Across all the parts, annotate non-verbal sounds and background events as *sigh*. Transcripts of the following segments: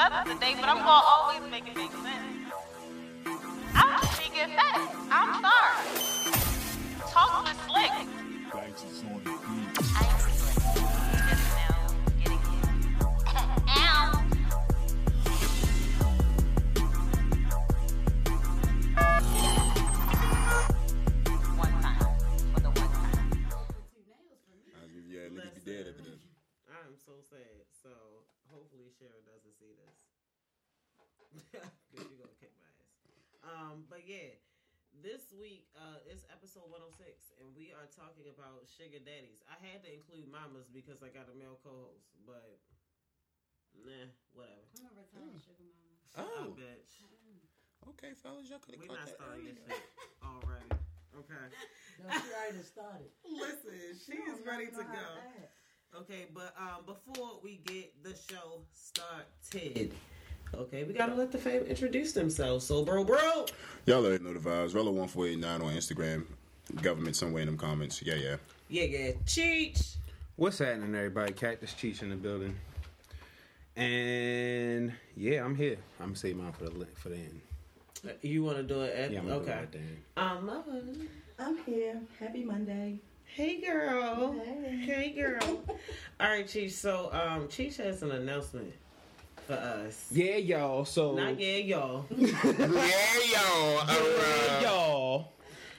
feathers today, but I'm gonna always make it make sense. I'm just speaking facts. I'm sorry. Talk with slick. Thanks, it's on the beat. I agree Um, but yeah, this week uh is episode 106, and we are talking about sugar daddies. I had to include mamas because I got a male co-host, but nah, whatever. I'm a retired sugar mama. I Oh, bitch. okay, fellas, y'all could have We caught not that starting earlier. this shit already. Okay. No, she already started. Listen, she don't is ready to go. act. Okay, but um, before we get the show started, okay, we gotta let the fam introduce themselves. So, bro, bro, Y'all already know the vibes. Rello1489 on Instagram. Government somewhere in them comments. Yeah, yeah. yeah, yeah, Cheech. What's happening, everybody? Cactus Cheech in the building, and yeah, I'm here. I'm gonna save mine for the li- for the end. You want to do it at Yeah, I'm gonna okay? do it at the end. Um, I'm here. Happy Monday. Hey, girl. Hey. Hey, girl. *laughs* All right, Cheech. So, um, Cheech has an announcement for us. Yeah, y'all. So Not yeah, y'all. yeah, *laughs* yeah, y'all.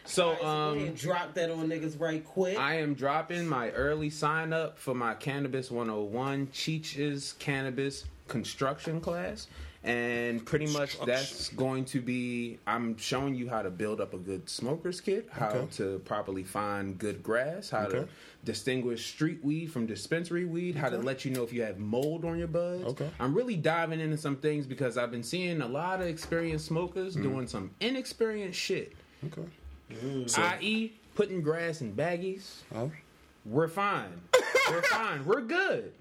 So All right, so go ahead, um, drop that on niggas right quick. I am dropping my early sign up for my Cannabis 101 Cheech's Cannabis Construction class. And pretty much that's going to be I'm showing you how to build up a good smoker's kit, how Okay. to properly find good grass, how to distinguish street weed from dispensary weed, how to let you know if you have mold on your buds. Okay. I'm really diving into some things because I've been seeing a lot of experienced smokers Mm. doing some inexperienced shit. Okay. i.e., putting grass in baggies. Oh. We're fine. We're fine. We're good.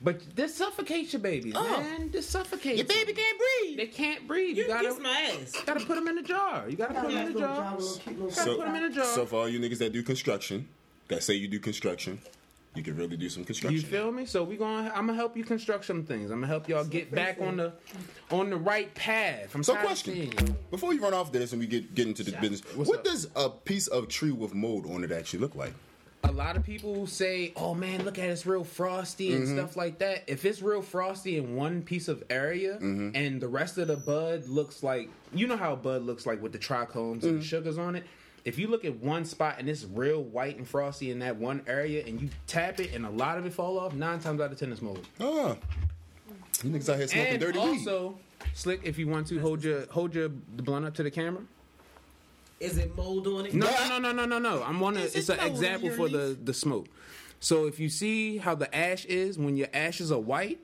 But this suffocates your babies, oh. man. This suffocates. Your baby can't breathe. They can't breathe. you You gotta, kiss my ass. gotta put them in a jar. You gotta put them in a jar. jar little cute little Gotta So- put them in a jar. So for all you niggas that do construction, that say you do construction, you can really do some construction. You feel me? So we going to I'm gonna help you construct some things. I'm gonna help y'all get back on the on the right path. I'm So tired question: Before you run off this and we get get into the business, What's what up? does a piece of tree with mold on it actually look like? A lot of people say, "Oh man, look at it, it's real frosty and mm-hmm. stuff like that." If it's real frosty in one piece of area mm-hmm. and the rest of the bud looks like, you know how a bud looks like with the trichomes and the mm-hmm. sugars on it. If you look at one spot and it's real white and frosty in that one area, and you tap it and a lot of it fall off, nine times out of ten it's mold. Ah, you niggas out here smoking And dirty weed. also, slick, if you want to hold your hold your the blunt up to the camera. Is it mold on it? No, no, no, no, no, no. I'm one. Is It's it an mold example on for your the the smoke. So if you see how the ash is when your ashes are white,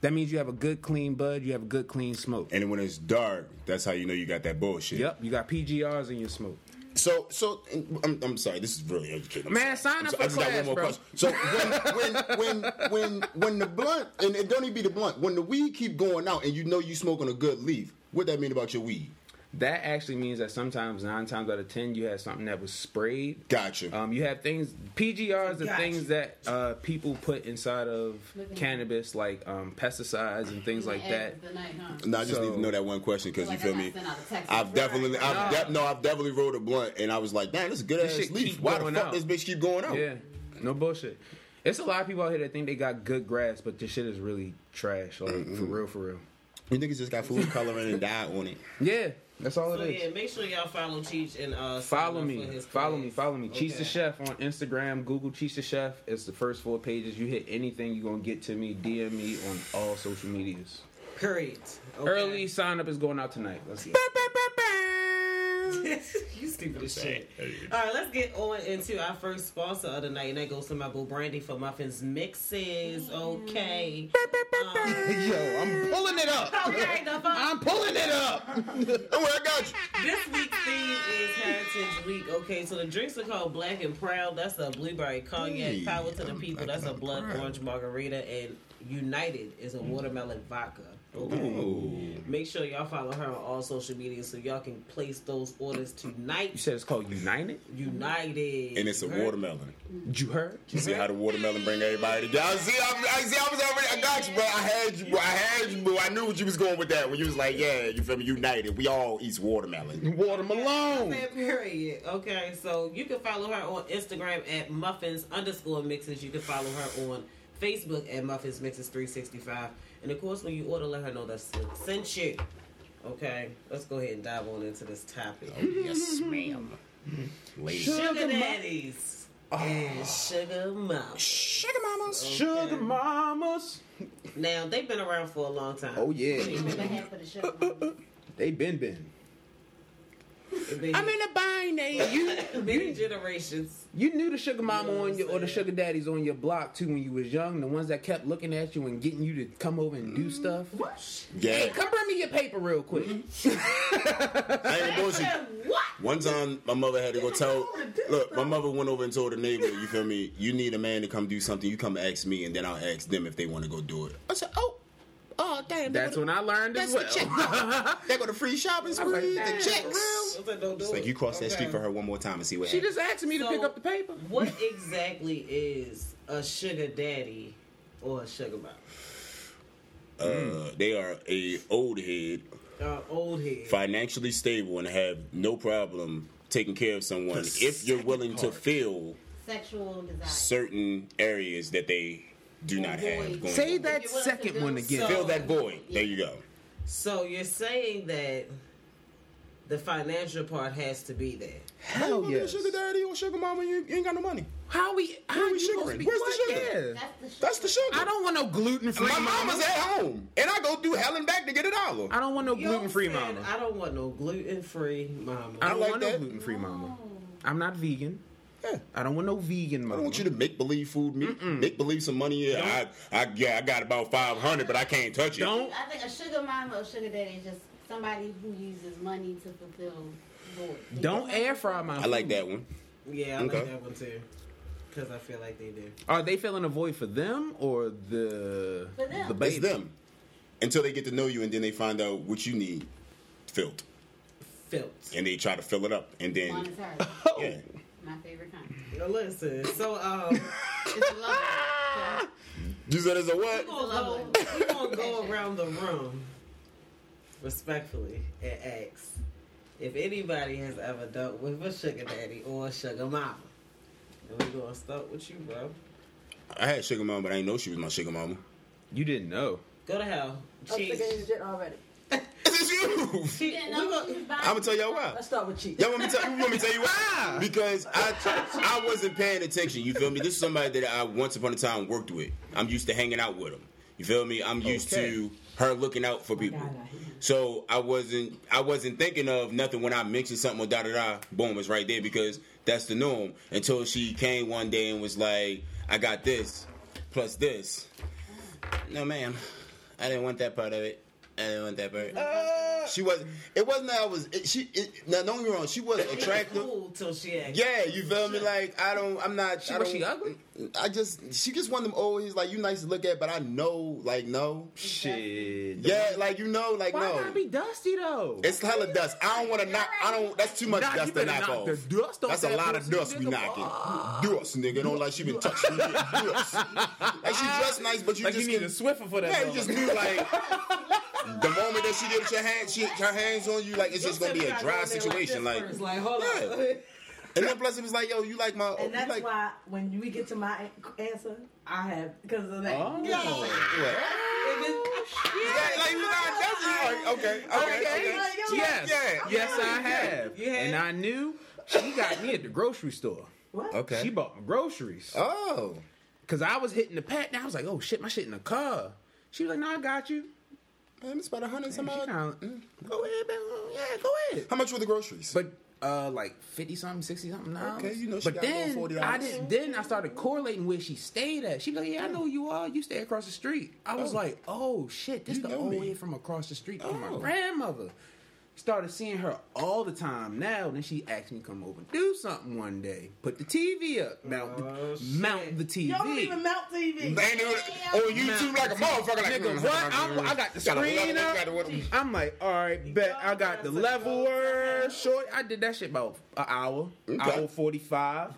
that means you have a good clean bud. You have a good clean smoke. And when it's dark, that's how you know you got that bullshit. Yep, you got PGRs in your smoke. So, so I'm, I'm sorry. This is really educating. I'm Man, sorry. sign I'm up sorry. I for just got one more bro. question. So when, when, when, when, when the blunt, and it don't even be the blunt, when the weed keep going out, and you know you smoking a good leaf, what that mean about your weed? That actually means that sometimes nine times out of ten you had something that was sprayed. Gotcha. Um, you have things PGRs are Gotcha. things that uh, people put inside of Living cannabis, like um, pesticides and things like that. The night, huh? no, I just so- need to know that one question because Like you I feel me. sent out of Texas. I've definitely, I've Nah. de- no, I've definitely rolled a blunt, and I was like, damn, this is good This ass leaf. Why the fuck out. this bitch keep going out? Yeah, no bullshit. It's a lot of people out here that think they got good grass, but this shit is really trash. Like for real, for real. You niggas just got food coloring and dye on it. Yeah, that's all So it is. yeah, make sure y'all follow Cheech and uh, Follow me, his follow me, follow me. Cheese Okay. the Chef on Instagram. Google Cheese the Chef. It's the first four pages. You hit anything, you're gonna get to me. DM me on all social medias. Period. Okay. Early sign up is going out tonight. Let's go. *laughs* you stupid as shit. All right, let's get on into our first sponsor of the night, and that goes to my boo Brandy for muffins mixes. Okay. Um, *laughs* Yo, I'm pulling it up. *laughs* okay, the fuck. I'm pulling it up. Don't worry, I got you. This week's theme is Heritage Week. Okay, so the drinks are called Black and Proud. That's a blueberry cognac. Hey, Power to the I'm people. black That's a blood proud. orange margarita. And United is a watermelon vodka. Okay. Make sure y'all follow her on all social media so y'all can place those orders tonight. You said it's called United. United. And it's a heard? watermelon. Did you heard? You see how the watermelon bring everybody together? I see, I, I see, I was already, I got you, bro. I had you, bro. I had you, bro. I knew what you was going with that when you was like, yeah, you feel me? United. We all eat watermelon. Watermelon. That period. Okay, so you can follow her on Instagram at muffins underscore mixes. You can follow her on Facebook at muffins mixes three sixty five. And of course, when you order, let her know that's sent you. Okay, let's go ahead and dive on into this topic. Oh, yes, ma'am. Ladies. Sugar daddies and ah. sugar mamas. Sugar mamas. Sugar mamas. Now they've been around for a long time. Oh yeah, Remember half of the show. they been been. They've I'm in a bind. eh? You *laughs* many generations. you knew the sugar mama You know on your I'm or the sugar daddies on your block too when you was young. The ones that kept looking at you and getting you to come over and do stuff. Yeah. Hey, come bring me your paper real quick. I ain't bullshit. What? One time, my mother had to go tell. Look, my mother went over and told the neighbor, "You feel me? You need a man to come do something. You come ask me, and then I'll ask them if they want to go do it." I said, "Oh, oh, damn." That's go when I learned as That's well. the chick. *laughs* they go to free shopping I was like, the for chicks. real? I said, don't do It's like you cross that street for her one more time and see what She happens. just asked me to pick up the paper. What *laughs* exactly is a sugar daddy or a sugar mama? Uh, they are a old head, Uh, old head. financially stable, and have no problem taking care of someone if you're willing to fill Sexual desire. certain areas that they do not have. Going Say on. that If you want second one again. So- Fill that void. There you go. So you're saying that the financial part has to be there. How Hell you gonna yes. sugar daddy or sugar mama? You, you ain't got no money. How we? How Where we you supposed to sugaring? be? Where's the sugar? Yeah. That's the sugar. That's the sugar. I don't want no gluten free. My mama. mama's at home, and I go through hell and back to get a dollar. I don't want no gluten free mama. I don't want no gluten free mama. I don't like want that. no gluten free mama. I'm not vegan. Yeah. I don't want no vegan money. I don't want you to make believe food me. Make believe some money. Yeah, I, I, yeah, I got about five hundred, but I can't touch it. Don't. I think a sugar mama or sugar daddy is just somebody who uses money to fulfill void. Don't air fry my. I like that one. Yeah, I Okay. like that one too. Because I feel like they do. Are they filling a void for them or the For them. the baby? It's them until they get to know you, and then they find out what you need filled, Filled. and they try to fill it up, and then Monetary. *laughs* Oh. yeah. My favorite kind. Now listen, so um, *laughs* It's a love. *laughs* You said it's a we're what? gonna go, we're gonna go around the room respectfully and ask if anybody has ever dealt with a sugar daddy or a sugar mama. And we're gonna start with you, bro. I had sugar mama, but I didn't know she was my sugar mama. You didn't know. Go to hell. I'm Cheese. sick of his already. This is you. She- Didn't gonna- she was buying I'm gonna tell y'all why. Let's start with cheese. Y'all want me to tell you want me to tell you why? Ah! Because I I wasn't paying attention. You feel me? This is somebody that I once upon a time worked with. I'm used to hanging out with him. You feel me? I'm used Okay. to her looking out for people. So I wasn't I wasn't thinking of nothing when I mentioned something or da da da. Boom, it's right there because that's the norm. Until she came one day and was like, "I got this, plus this." No, ma'am, I didn't want that part of it. I didn't want that part. Uh, she was. It wasn't that I was. It, she. It, now, don't get me wrong. She was attractive. Cool till she asked. Yeah, you feel me? Like I don't. I'm not. She- I was don't, she ugly? I just. She just one of them always like you nice to look at, but I know like no. Shit. Yeah, like you know, like no. Why not be dusty though? It's hella dust. I don't want to knock. I don't. That's too much Nah, dust to knock knock off. the dust off that's a lot of dust we nigga. knocking. Dust, nigga. Don't like she been touching me. *laughs* Dust. Like she dressed nice, but you like just you need can- a Swiffer for that. Yeah, you just knew like *laughs* the moment that she gets your hand, she her hands on you, like it's just gonna be a dry situation. Like, It's like, hold Yeah. on. and then plus it was like, yo, you like my, And you that's like, why when we get to my answer, I have because of that. Oh. Yeah. what? Yeah, like you not that's like, okay, okay, Okay. okay. Yes. Yeah. Yes, I have. You have? And I knew she got me at the grocery store. What? Okay. She bought my groceries. Oh, Cause I was hitting the pad and I was like, oh shit, my shit in the car. She was like, no, I got you. Man, it's about a hundred some odd. kinda, go ahead. Yeah, go ahead. How much were the groceries? But uh like fifty something, sixty something now. Okay, you know she But got then little $40. I did then I started correlating where she stayed at. She like, Yeah, I know who you are. You stay across the street. I was Oh. like, Oh shit, this You the old me. way from across the street from Oh. my grandmother. Started seeing her all the time. Now, then she asked me to come over and do something one day. Put the TV up. Mount, Oh, the, shit. mount the TV. Y'all don't even mount TV. They ain't doing it on YouTube like a motherfucker. Like, Nigga, what? I'm, I got the gotta screen up. I'm like, all right, bet I got the leveler short. I did that shit about an hour, Okay. hour forty five.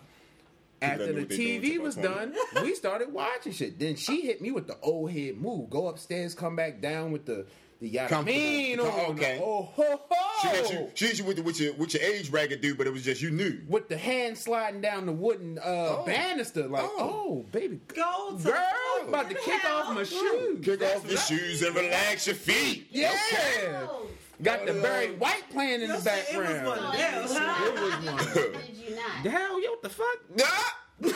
After the what they doing TV was done, we started watching shit. Then she hit me with the old head move. Go upstairs, come back down with the the yada Comfortable. mean Oh, okay. Oh ho She ho! hit you, she hit you with, the, with your with your age bracket, dude, but it was just you knew. with the hand sliding down the wooden uh, Oh. banister, like, Oh. oh, baby, Go to girl, the about to kick off my shoes. Kick off your shoes and relax your feet. Yeah, Oh, got the Oh. Barry White playing in the It was background. one. so Yeah, did you huh? not? It was one. Did you not? The hell, yo, what the fuck? *laughs* *laughs*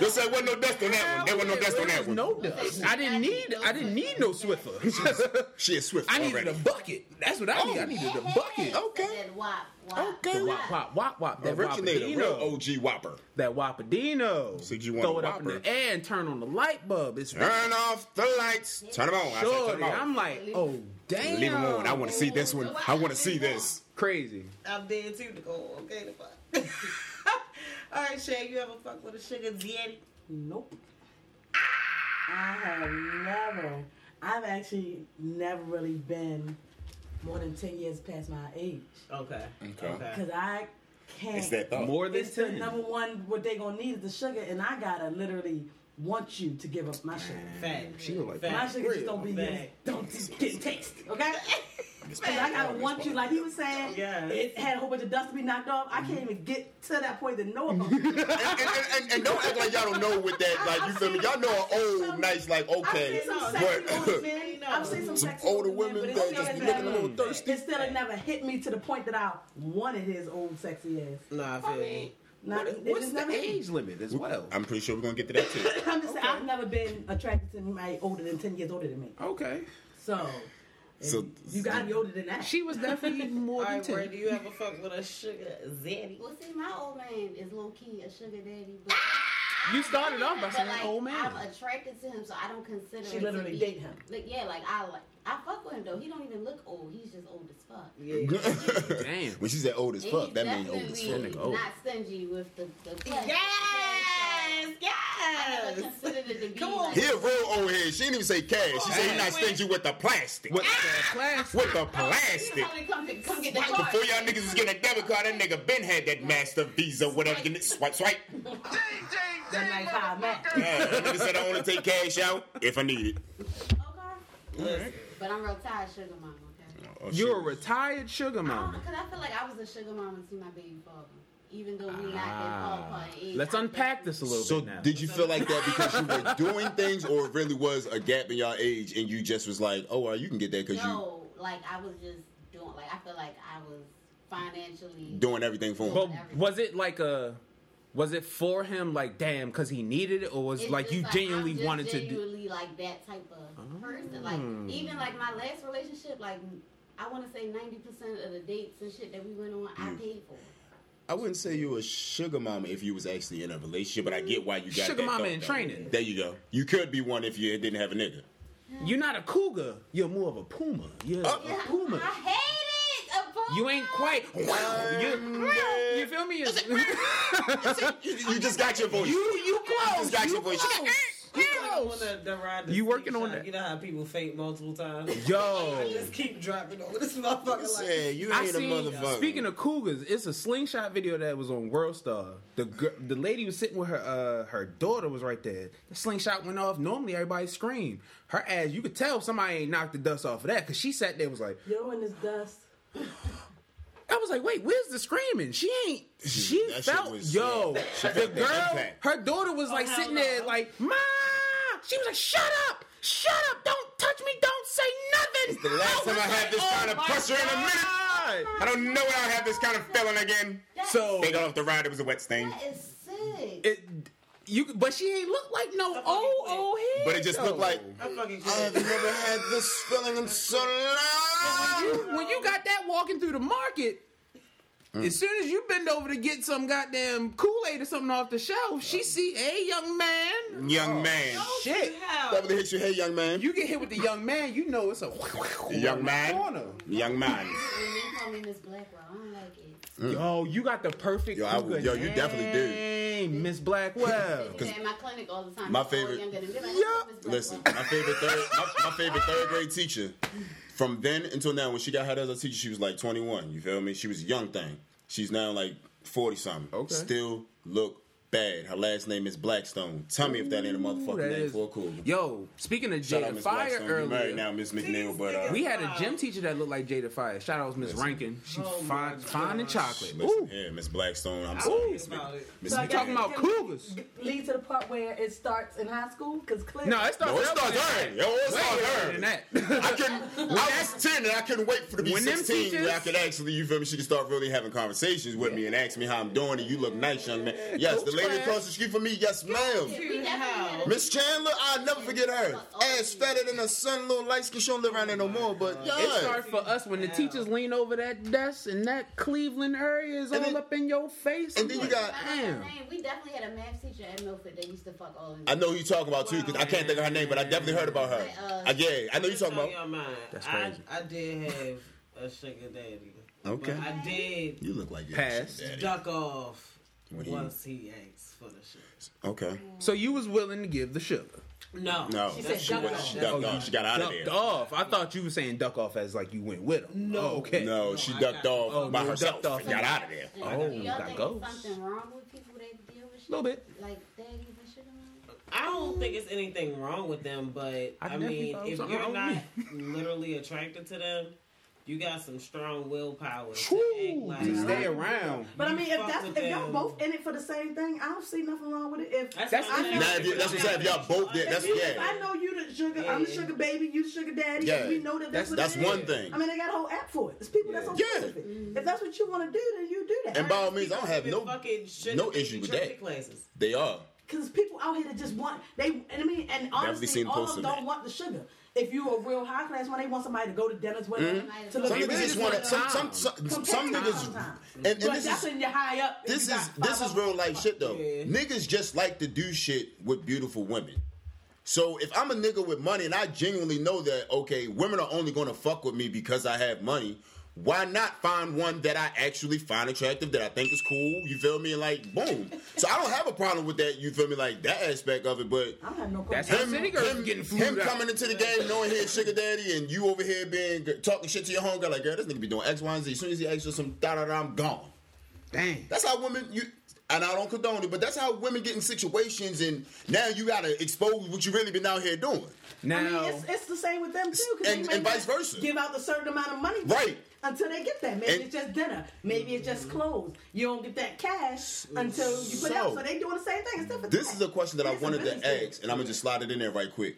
They said wasn't no dust on that one. There wasn't no dust on that one. No dust. I didn't need. I didn't need no Swiffer. *laughs* She is swift I needed already. a bucket. That's what I Oh. need. I oh. needed a bucket. Okay. That wop, wop. Okay. The wop, wop, wop, wop. That Originator, real Wapadino. OG Whopper. That Wapadino. So you want Throw a it up in Whopper? the air and turn on the light bulb. It's Turn off the lights. Turn them on. I said turn them on. I'm like, oh damn. Leave them on. I want to see this one. I want to see this. Crazy. I'm dead too, Nicole. Okay, the fuck. *laughs* All right, Shay, you ever fuck with a sugar daddy? Nope. I have never. I've actually never really been more than ten years past my age Okay. Okay. because I can't. It's that thought. More than It's the ten. number one. What they gonna need is the sugar, and I gotta literally want you to give up my sugar. Fact. She was like, Fact. My sugar just don't be Fact. don't just get taste. Okay. *laughs* Cause I gotta want you, like he was saying. Yes. It had a whole bunch of dust to be knocked off. I can't even get to that point to know *laughs* about it. and, and, and, and don't act like y'all don't know what that like. You feel me? Y'all know an old, nice, like okay, I've seen some sexy older but *laughs* men. I've seen some, Some sexy older men, women but that just be looking a little thirsty. It still has never hit me to the point that I wanted his old sexy ass. Nah, I feel you. Not, What- what's the never hit me. age limit as well? I'm pretty sure we're gonna get to that too. *laughs* I'm just saying, I've never been attracted to anybody older than ten years older than me. Okay. So, So you gotta be older than that. She was definitely more All than right, ten. do you ever fuck with a sugar daddy? Well, see, my old man is low key a sugar daddy, but *laughs* You started off by saying like old man. I'm attracted to him, so I don't consider. She literally to be, date him. Like yeah, like I like I fuck with him though. He don't even look old. He's just old as fuck. Yeah. Damn. *laughs* when she said old as fuck, that means old as fuck. Nigga old. Not stingy with the the flesh. Yes, I never considered it to be Come on. like. He a real old head. She didn't even say cash. She said he not stingy with the plastic. What the class? With the plastic. told me to come, come get the card. Before y'all niggas was getting a debit card, that nigga Ben had that master visa, whatever. You swipe, swipe. That nice high Mac. Yeah, that nigga said I want to take cash out if I need it. Okay. Listen, But I'm real tired, sugar mama. Okay. Oh, You're a retired sugar I mama. Uh, because I feel like I was a sugar mama to my baby father, even though we not that far apart in age. Ah. Let's unpack this a little So bit So, did you feel like that because you were *laughs* doing things, or it really was a gap in your age, and you just was like, "Oh, well, you can get that because you No, like I was just doing. Like I feel like I was financially. doing everything for him." But was it like a? Was it for him like damn because he needed it, or was It's like just you I'm genuinely just wanted to do? genuinely like that type of person. Like Mm. even like my last relationship, like I want to say ninety percent of the dates and shit that we went on, I Mm. paid for. I wouldn't say you were a sugar mama if you was actually in a relationship, but I get why you got Sugar that mama in training. There you go. You could be one if you didn't have a nigga. You're not a cougar. You're more of a puma. You're Uh, Yeah, a puma. I hate it. A puma. You ain't quite. You, you feel me? You, *laughs* you just got your voice. You you close. just got you your voice. close. You I close. wanna deride the You working on shot. that? You know how people faint multiple times. *laughs* I Yo. just keep dropping over this motherfucker. Like, Say, you I ain't a seen, motherfucker. speaking of cougars, it's a slingshot video that was on World Star. The the lady was sitting with her uh, her daughter was right there. The slingshot went off. Normally everybody scream. Her ass, you could tell somebody ain't knocked the dust off of that because she sat there and was like, Yo, in this dust. I was like, wait, where's the screaming? She ain't. She That felt was, yo. she the felt the girl, impact. her daughter was like sitting no. there like, ma. She was like, shut up, shut up, don't touch me, don't say nothing. the last time I had this oh kind of my pressure in a minute. I don't know when I'll have this kind of feeling again. That- So They got off the ride. It was a wet stain. that is sick. it, you, but she ain't look like no old old head. But it just looked like I fucking I have never had this feeling in so long. when you got that walking through the market. Mm. As soon as you bend over to get some goddamn Kool Aid or something off the shelf, she see a young man. Young man. Shit. That would hit you, hey, young man. You get hit with the young man, you know it's a young *laughs* man. corner. Young man. When me call me Miss Blackwell. I don't like it. Yo, you got the perfect. Yo, I cougar would- yo, you definitely do. name, Miss Blackwell. *laughs* They say in my clinic all the time. my favorite- Younger than me. Like, Yeah. Listen, my favorite third, my, my favorite third grade teacher. From then until now, when she got hired as a teacher, she was like 21. You feel me? She was a young thing. She's now like 40 something. Okay. Still look bad. Her last name is Blackstone. Tell me if that ain't a motherfucking that name is- for a cougar. Yo, speaking of Shout out Jada Fire Blackstone. You married earlier, now, Miss McNeil, but uh, we had a gym teacher that looked like Jada Fire. Shout out to Miss Rankin. She Oh fine, fine and chocolate. listen Ooh, here, Miss Blackstone. I'm sorry, think Miss Mc- it. Miss So I talking about cougars? Lead to the part where it starts in high school because clearly. No, it starts. No, it starts than early. Yo, it starts earlier early. that. I couldn't. *laughs* I was ten and I couldn't wait for to be When sixteen. where I could actually, you feel me? She could start really having conversations with me and ask me how I'm doing. And you look nice, young man. Yes, the Coach lady class. across the street from me. Yes, ma'am. We definitely had a- Miss Chandler, I'll never forget her. Ass fatter than her son, little light skin. She don't live around there no more, but It yeah. starts for us when the teachers lean over that desk and that Cleveland area is all then- up in your face. and then you got- I know her damn. name. We definitely had a math teacher at Milford that used to fuck all of them. I know who you talking about too, because I can't think of her name, but I definitely heard about her. Uh, I, yeah, I know you talking about. your mind. That's I, crazy. I did have a sugar daddy. Okay. But I did You look like your Pass. daddy. duck off When he- once he asked for the shit. Okay. So you was willing to give the sugar. No. No, She she, said duck was- off. she ducked Oh, off. She got out of Ducked there. off. I thought you were saying duck off as like you went with him. No. Oh, okay. No, No, she I ducked off Oh, by no, herself ducked off. and got out of there. Oh, Do y'all got think ghosts. something wrong with people that deal with shit? Little bit. Like daddies and shit? I don't think it's anything wrong with them, but I I, mean, thought it was if you're not with literally attracted to them, you got some strong willpower to like to stay around. But I mean, if that's if y'all them. both in it for the same thing, I don't see nothing wrong with it. If That's, That's what I'm saying. Now, if you- that's what I'm saying. If y'all both did, that's you, yeah. I know you the sugar, I'm the sugar baby, you the sugar daddy. Yeah. we know that that's, what That's it is. one thing. I mean, they got a whole app for it. There's people that's on Yeah. specific. If that's what you want to do, then you do that. And by all means, I don't have no fucking no issue with that. Classes. They are. Because people out here that just want they and I mean and honestly all of them don't want the sugar. If you a real high class one, they want somebody to go to dinners with them Mhm. to look Some at niggas just want to. Some some some, some niggas. And, and But this that's is when you're high up. this is this is real life shit though. Yeah. Niggas just like to do shit with beautiful women. So if I'm a nigga with money and I genuinely know that okay, women are only gonna fuck with me because I have money. Why not find one that I actually find attractive, that I think is cool? You feel me? Like, boom. So I don't have a problem with that. You feel me? Like that aspect of it, but I don't have no That's problem. how city girls getting food him out. coming into the game knowing he's sugar daddy and you over here being talking shit to your homegirl like, girl, this nigga be doing X, Y, and Z. As soon as he asks you some da da da, I'm gone. Dang. That's how women you and I don't condone it, but that's how women get in situations and now you gotta expose what you really been out here doing. Now, I mean, it's, it's the same with them too. 'cause And- they may and vice versa. Give out a certain amount of money, Right. Until they get that, maybe And- it's just dinner, maybe it's just mm-hmm. clothes. You don't get that cash until you put it So- out. So they doing the same thing. It's different. This is a question that I It's a wanted to ask, and I'm gonna just slide it in there right quick.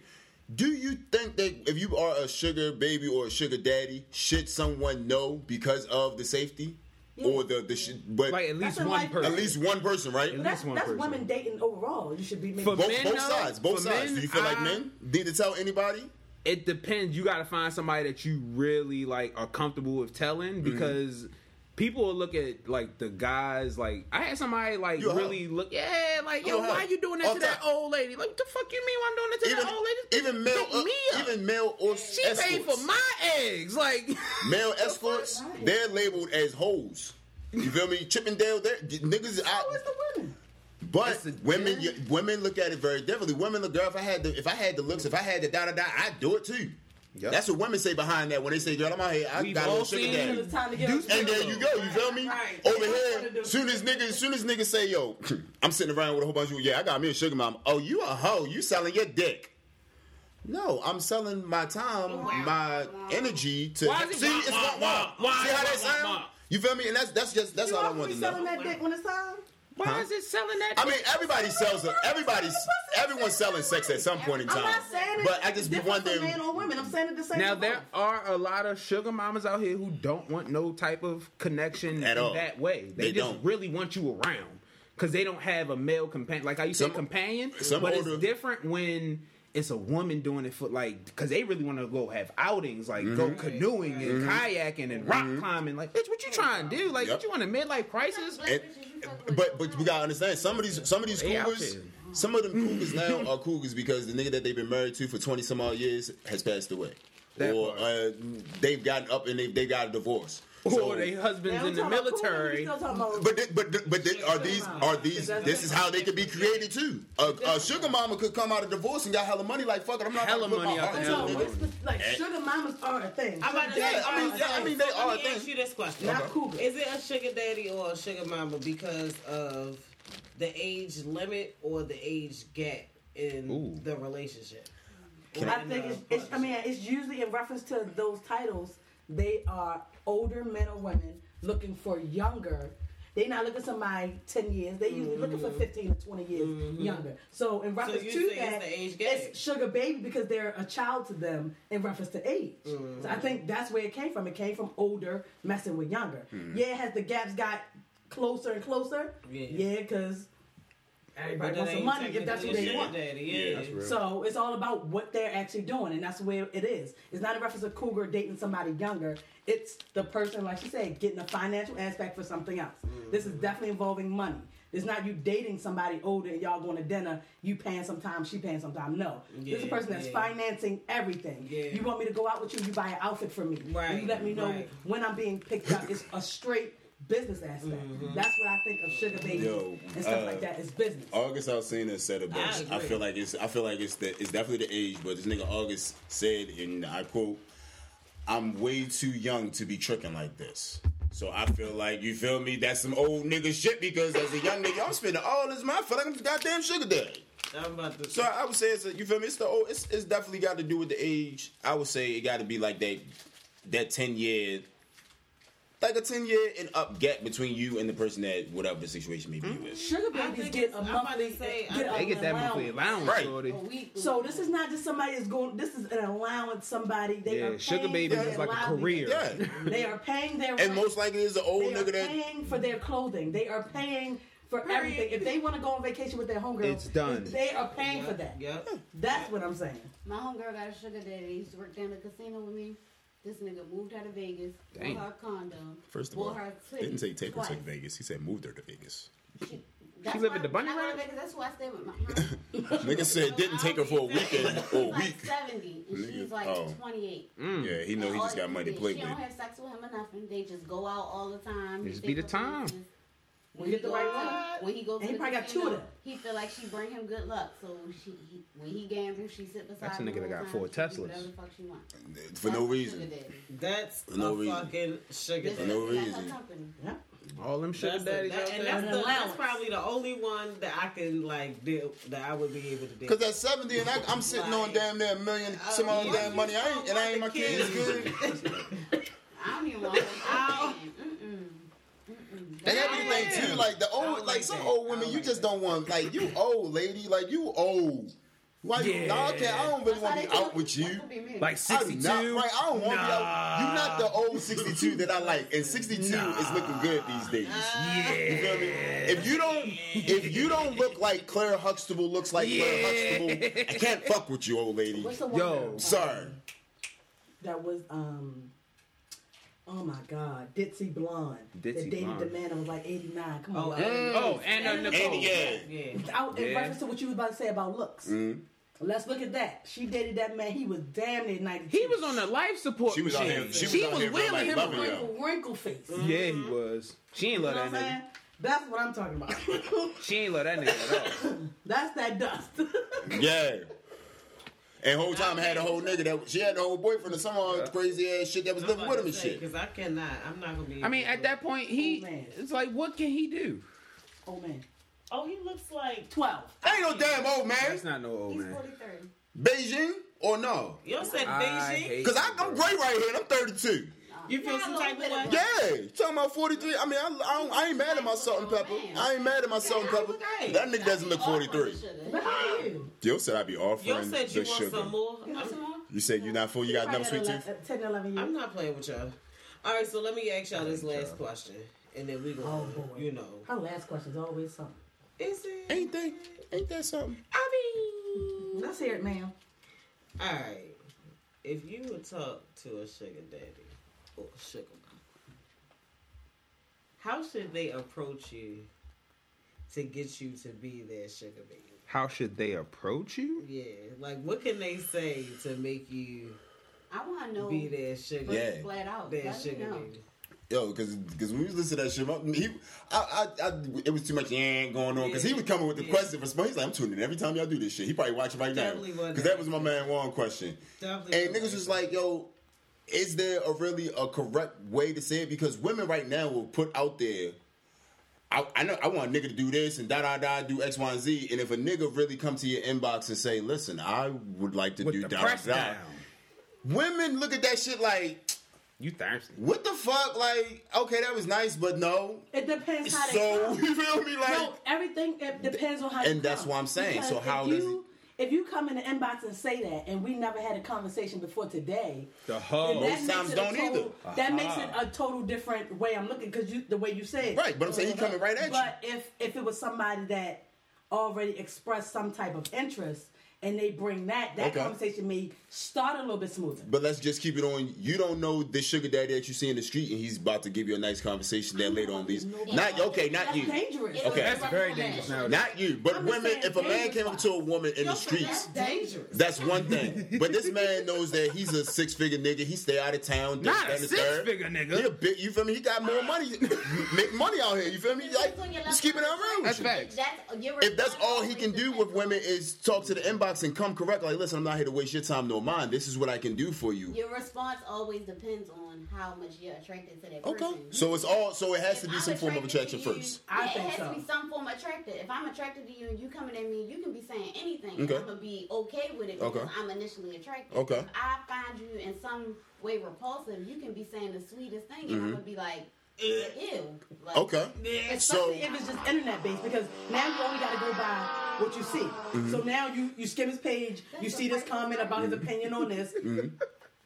Do you think that if you are a sugar baby or a sugar daddy, should someone know because of the safety or the the sh- but like at least one life- person. at least one person, right? At That's, least one that's person. women dating overall. You should be making. For Both, both sides, both for sides. men, Do you feel like men need to tell anybody? It depends. You got to find somebody that you really like are comfortable with telling Mm-hmm. because people will look at like the guys. Like I had somebody like hoe. really look. Yeah, like yo, hoe. why you doing that to that old lady? Like what the fuck you mean? Why I'm doing that to Even that old lady? even male me uh, up. even male or she escorts. paid for my eggs. Like *laughs* male escorts. They're labeled as hoes. You feel me? Chippendale, they're niggas. I, Who is the women? But a- women, yeah. you- women look at it very differently. Women look, girl, if I had the, if I had the looks, if I had the da da da, I'd do it too. Yep. That's what women say behind that when they say, "Girl, I'm out here. I We've got a all little sugar daddy." It's time to get. Do- up. And there you go. You feel me? Right. Over here, soon as niggas, soon as niggas say, "Yo, *clears throat* I'm sitting around with a whole bunch of yeah, I got me a sugar mom." Oh, you a hoe? You selling your dick? No, I'm selling my time, my energy to Why is it see. wah, it's wah, wah, wah. wah, wah, See how that wah, sound? wah. You feel me? And that's that's just that's You all I also want be to selling know. that dick when it's time. Why is it selling that? I mean, everybody sells it. Everybody's everyone's selling sex at some point in I'm time. not saying it. But I just be different for wondering. men or women. I'm saying it the same. Now there both. are a lot of sugar mamas out here who don't want no type of connection At in all. that way. They, They just don't. really want you around because they don't have a male companion. Like how you say Some- companion, some but older- it's different when it's a woman doing it for like because they really want to go have outings, like go Mm-hmm. canoeing and kayaking and rock climbing. Like, bitch, what you trying to do? Like, Yep. what you want a midlife crisis? Black And- bitches, you fuck with- but but we gotta understand some of these some of these cougars, some of them cougars now are cougars because the nigga that they've been married to for twenty some odd years has passed away, That or part. uh, they've gotten up and they they got a divorce. *laughs* or they husbands in the talking about cool, military. we still talking about- But they, but but they, are these are these this is how they could be created too. A, a sugar mama could come out of divorce and got hella money. Like fuck it, I'm not Hella gonna put money my out heart the into hella it's like eh. sugar mamas are a thing. I'm about to Yeah, say, I mean, yeah, I mean, they so are Let a me thing. ask you this question: Not cougar. Is it a sugar daddy or a sugar mama because of the age limit or the age gap in Ooh. the relationship? Can I think it's, it's. I mean, it's usually in reference to those titles. They are older men or women looking for younger. They're not looking for somebody ten years. They usually looking for mm-hmm. fifteen to twenty years mm-hmm. younger. So in reference you to it's that, the age it's sugar baby because they're a child to them in reference to age. Mm-hmm. So I think that's where it came from. It came from older messing with younger. Yeah, has the gaps got closer and closer? Yeah. Yeah, because everybody wants some money if that's what they want. Daddy, Yeah, yeah. that's real. So it's all about what they're actually doing, and that's where it is. It's not a reference to cougar dating somebody younger. It's the person, like she said, getting a financial aspect for something else. Mm-hmm. This is definitely involving money. It's not you dating somebody older and y'all going to dinner, you paying sometimes, she paying sometimes. No. this is a person that's yeah. financing everything. Yeah. You want me to go out with you, you buy an outfit for me. And Right, you let me know right. when I'm being picked up. It's a straight business aspect. Mm-hmm. That's what I think of sugar baby Yo, and stuff uh, like that. It's business. August Alsina said it best. I I, feel like it's I feel like it's the, it's definitely the age, but this nigga August said, and I quote, "I'm way too young to be tricking like this." So I feel like you feel me. That's some old nigga shit because as a young nigga, I'm spending all this money. I feel like I'm a goddamn sugar daddy. I'm about to. So I would say it's a, you feel me. It's the old. It's, it's definitely got to do with the age. I would say it got to be like that that ten year. Like a ten year and up gap between you and the person that whatever the situation maybe you mm-hmm. with. Sugar I babies think get it's- a I'm about monthly. say, get They get that an monthly allowance, Right. shorty. So this is not just somebody is going. This is an allowance. Somebody they Yeah, are sugar paying babies for is like a career. Yeah, *laughs* They are paying their and rent. most likely is an old they are nigga that paying for their clothing. They are paying for Period. everything. If they want to go on vacation with their homegirl, It's done. They are paying for that. Yep. That's what I'm saying. My homegirl got a sugar daddy. He used to work down the casino with me. This nigga moved her to Vegas, Dang. bought her a condo. First of all, her didn't say take her to. Vegas. He said moved her to Vegas. That's live why- at the Bunny when I go to Ranch? Vegas, That's why I stay with my. *laughs* Her. Nigga said didn't take her for a weekend or a He's like week. seventy, and Nigga, she's like oh. twenty-eight. Mm. Yeah, he know And he just got money to play She don't with. have sex with him or nothing. They just go out all the time. He Just be the time. business. When We he get the go right one. When he goes And he the probably got two of them. He feel like she bring him good luck. So she, he, when he gambles, she sit beside That's a nigga that got four time. She do Teslas. Whatever the fuck she want. For no reason. That's For no a reason. fucking sugar This daddy. no is- that's her reason. company. All them sugar That's the- daddies that- and that's, the, that's probably the only one that I can like deal that I would be able to do. Because at 70 and I, I'm sitting on damn near a million, uh, some odd damn money. I ain't, and I ain't my kids good. *laughs* *laughs* I don't even want to. Ow. And everything too, like the old, like like some that. old women, you like just that. don't want, like you old lady, like you old. Why you? Yeah. Nah, okay, I don't really want to be out with you. Like I'm 62. not right. I don't want to be out. Nah. You're not the old 62 that I like, and 62 is looking good these days. Yeah. You feel me? If you don't, if you don't look like Claire Huxtable looks like Claire Huxtable, I can't fuck with you, old lady. What's the one Yo. that, Sorry. that was um oh my god, Ditsy Blonde. Ditsy that dated Blonde. the man that was like 89. Come Oh, on. and- Oh, and uh, Nicole. Andy, yeah. yeah. Without in Yeah. reference to what you was about to say about looks. Mm-hmm. Let's look at that. She dated that man. He was damn near 92. He was on the life support She was out machine. here. She was She out was here wheeling him a around. wrinkle, wrinkle face. You Yeah, he was. She ain't know love what I'm that saying? nigga. That's what I'm talking about. She ain't love that nigga at all. *laughs* That's that dust. *laughs* Yeah. And whole time I had a whole nigga that she had a whole boyfriend or some odd crazy ass shit that was living with him and shit. Because I cannot. I'm not gonna be. I mean, at that point, he man. it's like, what can he do? oh man, Oh, he looks like 12. Ain't no damn old man. That's not no old man. He's man. 43. Beijing or no? you said I Beijing. hate Because you, I'm bro. great right here and I'm 32. You feel Not some type of way? Yeah, you talking about 43? I mean, I, I, don't, I ain't mad at my salt and pepper. I ain't mad at my salt and pepper. That nigga doesn't look 43. But how are you? Yo said I'd be Yo offering said you the want sugar. some more. You want some more? You said you're not full. You got Probably number sweet at tooth. 11 10, 11 years. I'm not playing with y'all. All right, so let me ask y'all this last question, and then we go. Oh, boy. you know, Her last question is always something. is it? Ain't they? Ain't that something? I mean, Let's hear it, ma'am. all right. If you would talk to a sugar daddy or a sugar mama, how should they approach you to get you to be their sugar baby? How should they approach you? Yeah, like what can they say to make you I want to know. be their sugar? first Yeah. Flat out. Their Let me sugar baby. Yo, because because when we was listening to that shit, my, he, I, I, I, it was too much yeah going on because he was coming with the Yeah. question for Smoke. He's like, I'm tuning in every time y'all do this shit. He probably watching right now Definitely wasn't because that was my man Juan question. Definitely And niggas was like, yo, is there a really a correct way to say it? Because women right now will put out there. I, I know I want a nigga to do this and da da da do X Y and Z and if a nigga really come to your inbox and say listen I would like to With do the da press da da women look at that shit like You thirsty? what the fuck like okay that was nice but no It depends how they so *laughs* come. you feel me like no, everything it depends on how. you And that's come. what I'm saying. So how if does you, If you come in the inbox and say that, and we never had a conversation before today, The then hoe. that Most makes times it a don't total, either. That makes it a total different way I'm looking because you the way you said. It. Right, but I'm saying he coming right at you. But if if it was somebody that already expressed some type of interest and they bring that, that Okay. conversation may start a little bit smoother. But let's just keep it on. You don't know the sugar daddy that you see in the street, and he's about to give you a nice conversation there later on. These not okay, not That's you, dangerous. Okay. That's very dangerous now. not you, but I'm women. If a man came up to a woman in the streets, That's dangerous. that's one thing. But this man knows that he's a six figure nigga. He stay out of town. this, Not that, a and the six third. figure He a nigga. big. You feel me? He got more money, *laughs* make money out here. You feel me? Like, just keep it around. That's facts. If that's all he can do with women is talk to the inbox and come correct, like, listen, I'm not here to waste your time nor mine. This is what I can do for you. Your response always depends on how much you're attracted to that Okay. person. So it's all. So it has If to be I'm some form of attraction you- first. I yeah, think it has so. to be some form of attracted. If I'm attracted to you and you coming at me, you can be saying anything. Okay. I'm gonna be okay with it because Okay. I'm initially attracted. Okay. If I find you in some way repulsive, you can be saying the sweetest thing, and mm-hmm. I'm gonna be like, ew. Like, Mm-hmm. Okay. Especially So if it's just internet based, because now you only got to go by what you see. Mm-hmm. So now you you skim his page, you see this comment about his opinion on this, and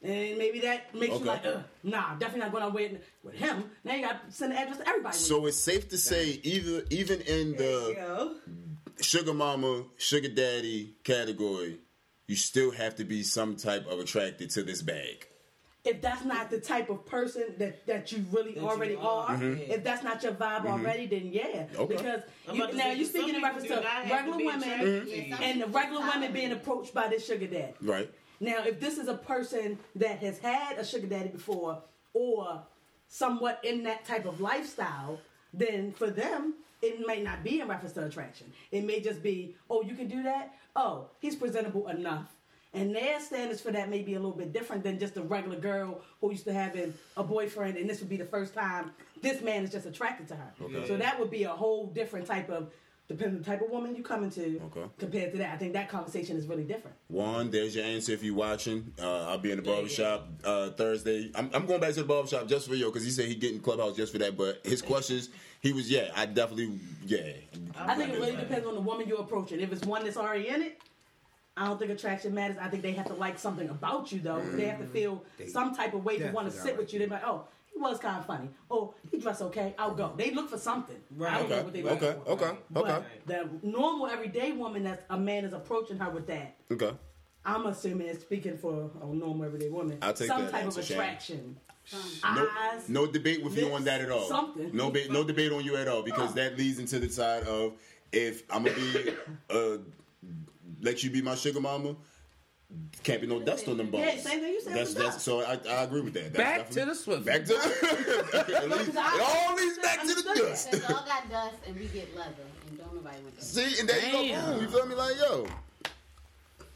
maybe that makes Mm-hmm. Okay. you like, Ugh, nah, definitely not going out with with him. Now you got to send the address to everybody. so it's safe to say either even in the sugar mama, sugar daddy category, you still have to be some type of attracted to this bag. If that's not the type of person that that you really That you already are. are, Mm-hmm. if that's not your vibe already, then yeah. Okay. Because you, now you're speaking in some reference to do not have to regular women attracted to Yeah, you. some and the regular women being approached by this sugar daddy. Right. Now, if this is a person that has had a sugar daddy before or somewhat in that type of lifestyle, then for them, it may not be in reference to attraction. It may just be, oh, you can do that? Oh, he's presentable enough. And their standards for that may be a little bit different than just a regular girl who used to having a boyfriend, and this would be the first time this man is just attracted to her. Okay. So that would be a whole different type of, depending on the type of woman you come into, Okay. compared to that. I think that conversation is really different. Juan, there's your answer if you're watching. Uh, I'll be in the barbershop uh, Thursday. I'm, I'm going back to the barbershop just for you because he said he getting clubhouse just for that. But his questions, he was yeah, I definitely yeah. I think it really depends on the woman you're approaching. If it's one that's already in it, I don't think attraction matters. I think they have to like something about you, though. They have to feel some type of way to want to definitely sit with you. They're like, oh, he was kind of funny. Oh, he dressed okay. I'll go. They look for something. Right. I don't know Okay, what they look okay, for. okay, But okay, the normal everyday woman that a man is approaching her with that, okay. I'm assuming it's speaking for a normal everyday woman. I'll take some that Some type of attraction. No, Eyes. no debate with you on that at all. something. No, ba- no debate on you at all because that leads into the side of if I'm gonna be uh, let you be my sugar mama. Can't be no dust on them bones. Yeah, same thing you said That's that's so I, I agree with that. That's Back to definitely- the Swift. back to it, *laughs* leads, it all leads back to the dust. Because all got dust and we get leather, and don't nobody want that. See, and there you go. Boom, you feel me? Like yo,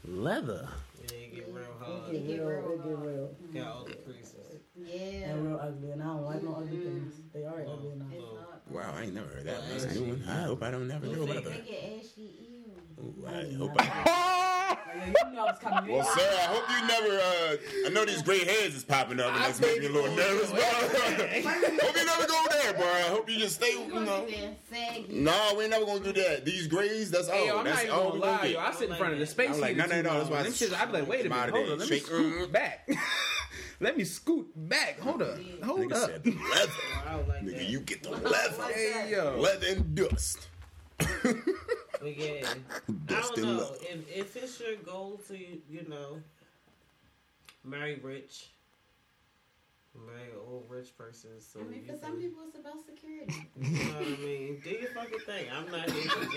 Leather. Yeah, you get real hard. It get real, it get real. Got all the creases. Yeah. And real ugly, and I don't like no ugly mm-hmm. things. They are oh, ugly enough. It's hard. wow, I ain't never heard that. That's a new one. I hope I don't never hear about They that. get ashy, ew. Ooh, I hope I. Yeah, you knew I was coming. Well, sir, I hope you never. Uh, I know these gray hairs is popping up, and that's making me a little nervous. But *laughs* hope you never go there, bro. I hope you just stay. You You know. be there, saggy. No, we ain't never gonna do that. These grays, that's Hey, yo, all. I'm That's not even all gonna we gonna lie, get. yo. I sit in front of the space I'm like, heater no, no, too no, that's why I Them said- shits, I'd be like, wait a I'm minute, hold on, let me scoot back. *laughs* let me scoot back. Hold up, hold Nigga up. said leather. I like Nigga, that. you get the *laughs* leather. Hey yo, Leather and dust. But *laughs* yeah, I don't know leather. if if it's your goal to you know marry rich, marry an old rich person. So I mean, for some people, it's about security. *laughs* you know what I mean. Do your fucking thing. I'm not here to judge.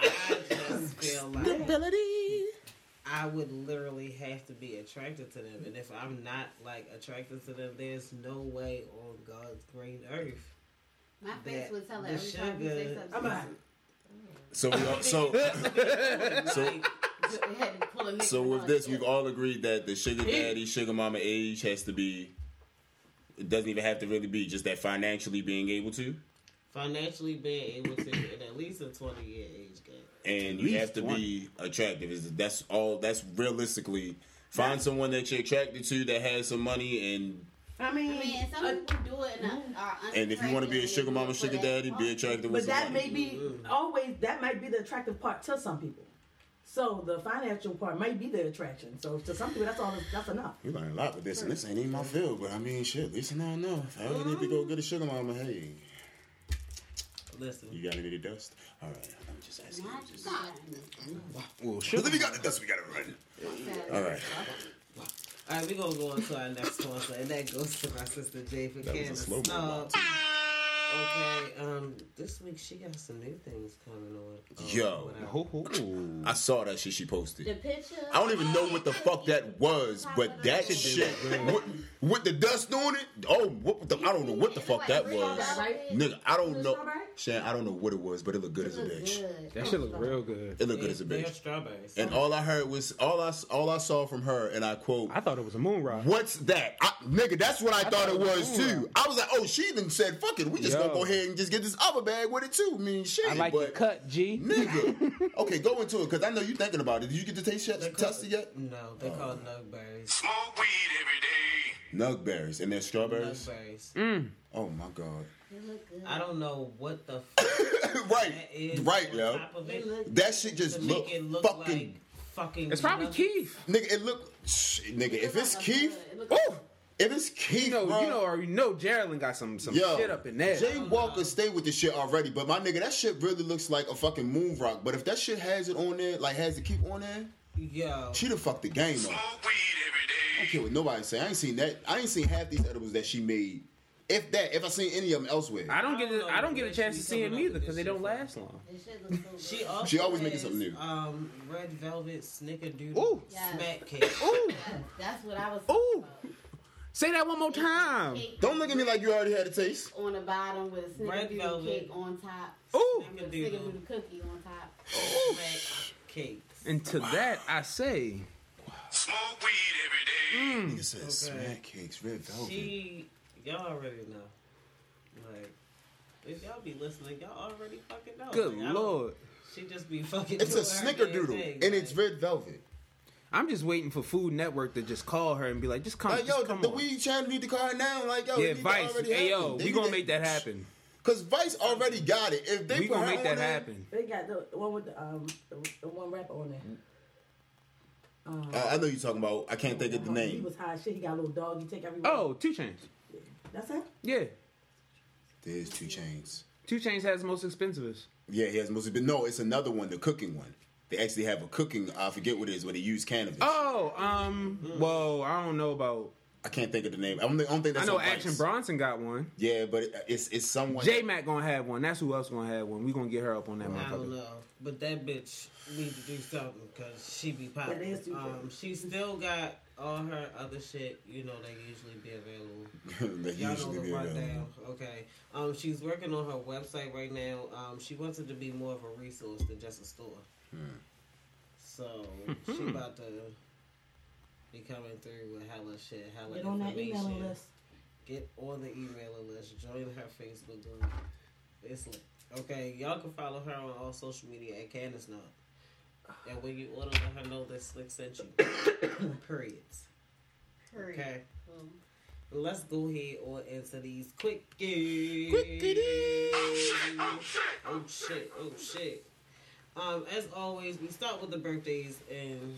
I just feel like Stability. I I would literally have to be attracted to them, and if I'm not like attracted to them, there's no way on God's green earth. My face That would tell the it every time you say something. I'm out. So we all, so *laughs* so Like, They had to pull a Nicki so with this, we've all agreed that the sugar daddy, sugar mama age has to be. It doesn't even have to really be just that financially being able to, financially being able to, and at least a 20 year age gap. and you have to 20. be attractive. Is that's all? That's realistically find someone that you're attracted to that has some money, and I mean, I mean, and some uh, people do it and are and if you want to be a sugar mama, sugar daddy, be attractive with but that some may money. be always that might be the attractive part to some people. So the financial part might be the attraction. So to some people, that's all. That's enough. You learn a lot with this, and this ain't even my field, but I mean, shit, at least now I know. If I ever need to go get a sugar mama, hey, Listen, you got any dust? All right, I'm just asking. Not Just, God. Well, Because if you got the dust, we got to run. All right. All right, we're gonna go on to our next sponsor, and that goes to my sister Jay for That was Candace. slow-mo Okay, um, this week she got some new things coming on. Um, Yo. whatever. I saw that shit she posted. The picture. I don't even know what the fuck that was, but that shit with, with the dust on it. Oh, what the, I don't know what the fuck that was, nigga. I don't know. Shan, I don't know what it was, but it looked good as a bitch. that shit look real good. It looked good as a bitch. strawberries. And all I heard was all I all I saw from her, and I quote. I thought it was a moon rock. What's that? I, nigga, that's what I, thought, it was Ooh. too. I was like, oh, she even said, fuck it. We just Yo. gonna go ahead and just get this other bag with it too. I mean, shit. I like but, your cut, G. Nigga. *laughs* okay, go into it, because I know you thinking about it. Did you get to taste yet? call- Test yet? No, they oh. call it nugberries. Smoke weed every day. Nug berries. And they're strawberries? Nugberries. Mm. Oh, my God. It look good. I don't know what the *coughs* fuck right. that is. Right, on yo. top of It it That shit just to look make it look fucking... like fucking. It's probably nuggets. Keith. Nigga, it look... Shh, nigga, if it's like Keith... bud. It look like- If it's Keith, You know, bro, you know, or you know, Geraldine got some some Yo, shit up in there. Jay Walker stayed with the shit already, but my nigga, that shit really looks like a fucking moon rock. But if that shit has it on there, like has it keep on there, Yo. she the fuck the game up. Smoke weed every I don't day. care what nobody say. I ain't seen that. I ain't seen half these edibles that she made. If that, if I seen any of them elsewhere, I don't get don't it. know I don't get a chance to see them either because they don't last long. This shit looks so She also She always making something new. Um, red velvet snickerdoodle Ooh. Yes. smack cake. Ooh, That's what I was Ooh. about. say that one more time. Cake don't look at me like you already had a taste. on the bottom with a Red snickerdoodle cake on top. Ooh, With a Snickerdoodle snickerdoodle cookie on top. smack cakes. and to that I say, Smoke weed every day. Nigga said smack cakes, red velvet. She, y'all already know. Like, if y'all be listening, y'all already fucking know. good Like, lord. She just be fucking. it's a doing her damn snickerdoodle, thing, and like, it's red velvet. I'm just waiting for Food Network to just call her and be like, just come, Like just yo, come the on. weed channel need to call her now. Like yo, yeah, Vice. Hey yo, we gonna make that happen. Cause Vice already got it. If they We put gonna her make that there- happen. They got the, the one with the um the, the one rapper on there. Um, Uh, I know you're talking about. I can't think of the name. He name. was high as shit. He got a little dog. He take everywhere. Oh, Two Chains. that's it. Yeah, There's two chains. 2 Chainz has the most expensivest. Yeah, he has most. But no, it's another one, the cooking one. They actually have a cooking. I forget what it is, where they use cannabis. Oh, um, well, I don't know about. I can't think of the name. I don't think, I don't think I that's know on Vice. Action Bronson got one. Yeah, but it, it's it's someone. J Mac gonna have one. That's who else gonna have one. We gonna get her up on that I don't motherfucker. know, but that bitch need to do something because she be popping. is too Um, she still got all her other shit. You know, they usually be available. *laughs* they Y'all know the be rundown. available. Okay. Um, she's working on her website right now. Um, she wants it to be more of a resource than just a store. Hmm. So she about to be coming through with hella shit, hella Get on that email list. Get on the emailing list. Join her Facebook group. It's lit. Okay, y'all can follow her on all social media at Candace Nut. And when you order, let her know that Slick sent you. *coughs* Periods. Hurry. Okay. Boom. Let's go ahead on into these quick games. Oh shit! Oh shit! Um, as always, we start with the birthdays, and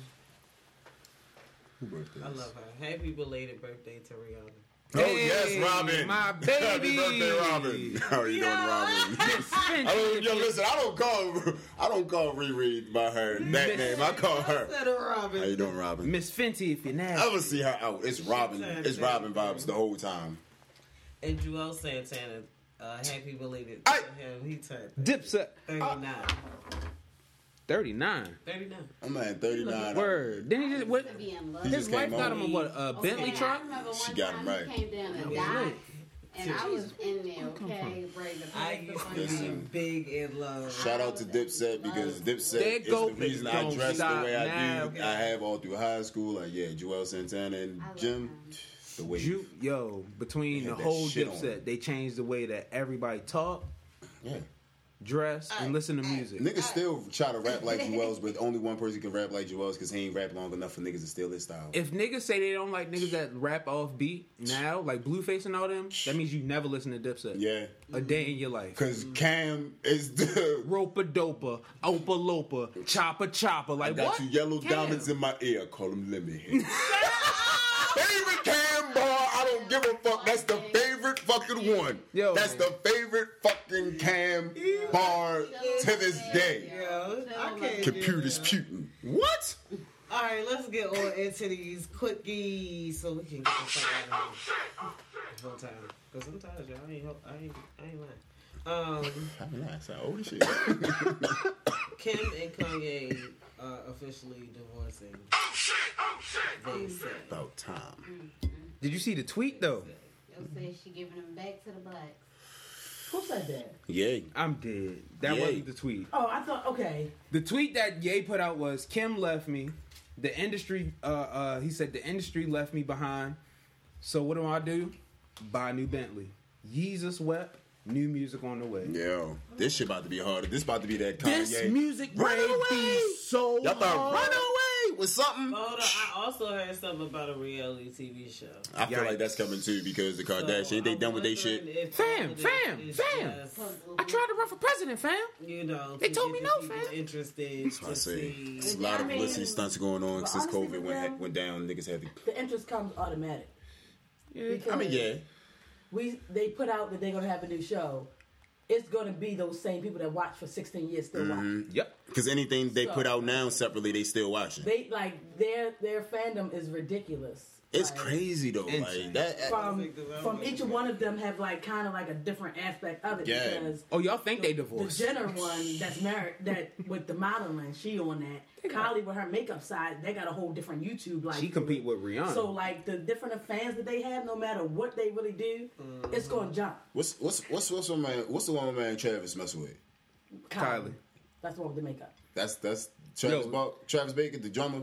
Who birthday I love her. Happy belated birthday to Rihanna. Oh yes, Robin. my baby. *laughs* Happy baby. birthday, Robin. *laughs* How are you doing, Robin? *laughs* I don't, yo, listen. I don't call. I don't call Riri by her that name. I call her. Instead Robin. How you doing, Robin? Miss Fenty, if you're I nasty. ever see her out. It's Robin. It's Robin vibes the whole time. And Juelz Santana, uh, happy belated I- to him. He turned Dipset. 39. Thirty nine. 39. I'm at 39. Word. Didn't he just what? To be. He His just wife got him a what? A Bentley Okay, truck. I remember one She got him right. came down to die, and I was in there, okay, ready I pass the used to be Listen. big in love. Shout out to Dipset because Dipset is the reason I dress the way I now. do. I have all through high school. Like yeah, Juelz Santana and Jim. him. The way Ju- yo, between the whole. Dipset, they changed the way that everybody talk, yeah. Dress, and listen to music. Niggas still try to rap like *laughs* Juelz, but only one person can rap like Juelz because he ain't rap long enough for niggas to steal his style. If niggas say they don't like niggas that rap off beat now, like Blueface and all them, that means you never listen to Dipset. yeah, A day in your life. because Cam is the. *laughs* Roper doper, opa loper, chopper chopper. I Like got what? two yellow Cam. diamonds in my ear. Call them lemon. favorite Cam bar. I don't give a fuck. That's the favorite fucking one. Yo. That's the favorite fucking Cam bar to this day. Yo, I can't Computers putin'. What? All right, let's get on into these quickies so we can get the fuck out of here. Full time. Because sometimes y'all ain't, ho- I ain't, I ain't lying. Um, I mean, that's how old is she? *laughs* Kim and Kanye are officially divorcing. Oh shit! Oh shit! They say. About time. Did you see the tweet though? Yo said she giving him back to the blacks. Who said that? Yay. I'm dead. That Yay. wasn't the tweet. Oh, I thought. Okay. The tweet that Ye put out was Kim left me. The industry, uh, uh, he said the industry left me behind. So what do I do? Buy a new Bentley. Jesus wept. New music on the way. Yo, this shit about to be harder. This about to be that Kanye. This music Run away! be so Y'all thought hard. run away with something? Hold on, I also heard something about a reality TV show. I feel Yikes. like that's coming too because the So, Kardashians, they I'm done with their wondering shit. if Fam, all fam, fam. just, I tried to run for president, fam. You know, They told me no, fam. Interested That's what I say. see. There's a lot of I mean, publicity stunts going on but since honestly COVID went, them- went down. Niggas had to. The interest comes automatic. I mean, yeah. We they put out that they're gonna have a new show. It's gonna be those same people that watch for 16 years still mm-hmm. watching. Yep. Because anything they So- put out now separately, they still watching. They like their their fandom is ridiculous. It's Like, crazy though. Like that. From from each one of them have like kind of like a different aspect of it Yeah. because Oh, y'all think they divorced? the divorced? Jenner one that's married that with the modeling, she on that. Kylie with her makeup side, they got a whole different YouTube like She compete with Rihanna. So like the different fans that they have, no matter what they really do, mm-hmm. it's gonna jump. What's what's what's what's the man? What's the one man Travis messing with? Kylie. That's the one with the makeup. That's that's Travis Yo. Bark, Travis Barker, the drummer.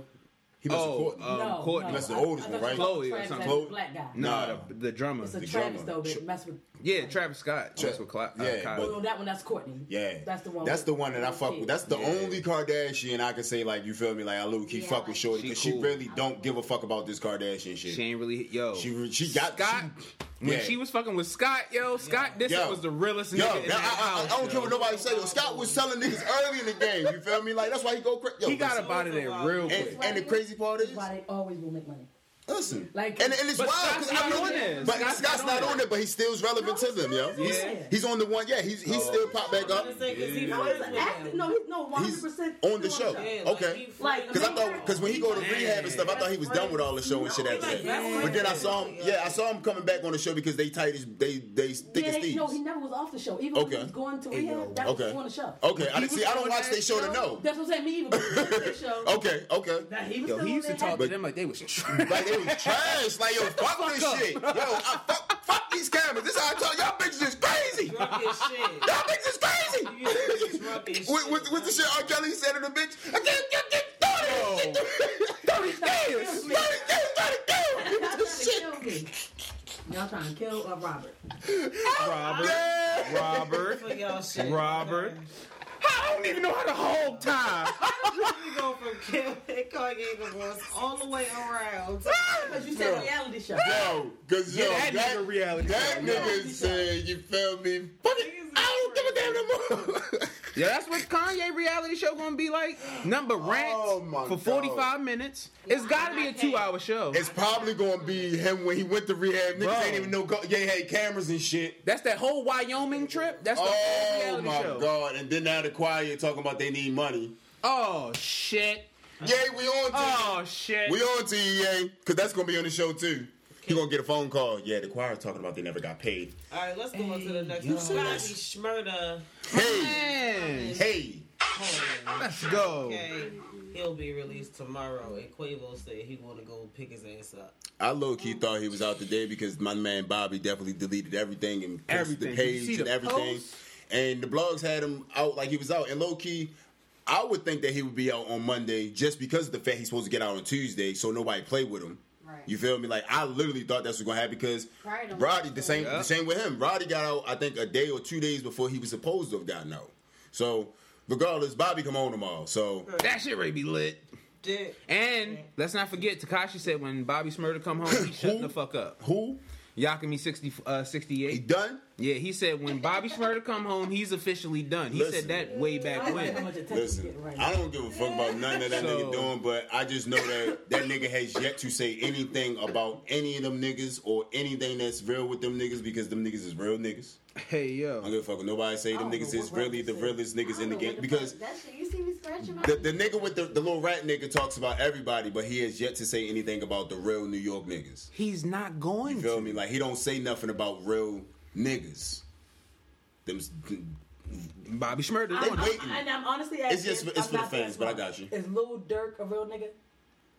He messed Oh, with Kourtney. um, no, Kourtney. no. That's the oldest I one, right? you Khloé or something. as Black guy. no, Nah. the, the drummer. It's a The Travis drummer. though that mess with. Yeah, Travis Scott. Tra- That's with Cla- uh, yeah, Kylie. but- no, that one that's Kourtney. Yeah, That's the one That's with- the one that I fuck with. That's the Yeah. only Kardashian I can say like you feel me like I low key Yeah, fuck with like- Shorty She because she cool. really don't give a fuck about this Kardashian shit. She ain't really yo. She she got Scott. she- when yeah. she was fucking with Scott, yo, Scott this Yo. was the realest Yo, nigga in that- that I, I- house. I don't care yo. what nobody say. Yo, Scott was telling niggas early in the game. You feel me? Like that's why he go crazy. He got about it there real And, quick. and the crazy part is, That's why they always will make money. Listen, Like- and, and it's wild because I not really- on there. But Scott's Scott's, not not on on there. it, but he still's relevant to them, yo. He's, Yeah. he's on the one. Yeah, he's he's oh, still popped back up. No, he's an actor. No, he's no 100 He's percent on the show. Okay. Like, Because I thought, because when he go to rehab and stuff, I thought he was done with all the show and shit after that. Yeah. But then I saw him, yeah, I saw him coming back on the show because they tight as they they thick Yeah, as thieves. no, he never was off the show. Even when he was going to rehab, that was Okay. on the show. Okay, I He see. I don't watch that they show to show? know. That's what I'm saying. Me either. But he was on the show. Okay, okay. That he was still used to there talk to them like they was. *laughs* Like they was trash. Like yo, fuck this up. shit. Yo, I, fuck, fuck these cameras. This how I tell y'all bitches is crazy. Y'all Drunk as shit. bitches is crazy. You used to be drunk as With, shit. with, with the shit R. Kelly said to the bitch, I can't get get thirty, thirty years, thirty years, thirty Y'all years. trying to kill me. Y'all trying to kill uh, Robert. Robert, Robert, *laughs* For. Robert. I don't even know how to hold time. *laughs* We go from Kim and Kanye divorce all the way around. *laughs* Because you said reality show. Yo, cause yo, Yeah, that that, nigga reality that show, nigga yo. said, you feel me? Fuck it, I don't give a damn no more. *laughs* Yeah, that's what Kanye reality show gonna be like. Number rants Oh, for 45 minutes. It's gotta be a two hour show. It's probably gonna be him when he went to rehab. Niggas Bro. ain't even know co- they had cameras and shit. That's that whole Wyoming trip. That's the whole Oh reality show. Oh my god! And then now the choir talking about they need money. Oh shit. Yeah, we on to Oh shit. we on to EA because that's gonna be on the show too. He gonna get a phone call. Yeah, the choir talking about they never got paid. All right, let's go on to the next you one. see Bobby this? Shmurda. Hey, Man. hey. Let's go. Okay, he'll be released tomorrow, and Quavo said he want to go pick his ass up. I low key thought he was out today because my man Bobby definitely deleted everything and posted Everything. the page and the everything. post? And the blogs had him out like he was out. And low key, I would think that he would be out on Monday just because of the fact he's supposed to get out on Tuesday, so nobody play with him. Right. You feel me? Like I literally thought that's what's gonna happen because Right, don't Rowdy the same Yeah. the same with him. Rowdy got out I think a day or two days before he was supposed to have gotten out. So regardless, Bobby come home tomorrow. So That shit ready be lit. Did And let's not forget, Tekashi said when Bobby Shmurda come home, he shut the fuck up. who? Yakami 60, uh, He done? Yeah, he said when Bobby Shmurda come home, he's officially done. He Listen. said that way back don't know how when. Listen, right I don't give a fuck about none of that So- nigga doing, but I just know that that nigga has yet to say anything about any of them niggas or anything that's real with them niggas because them niggas is real niggas. Hey I yo, don't give a fuck what nobody say. Them niggas is really the said. realest niggas in the game What because fuck- that shit, you see me scratching my the, the nigga with the, the little rat nigga talks about everybody, but he has yet to say anything about the real New York niggas. he's not going You feel to. me? Like he don't say nothing about real niggas. Them Bobby Shmurda. They I'm, I'm, waiting. and I'm honestly asking. It's just- it's for the fans, but I got you. Is Lil Durk a real nigga?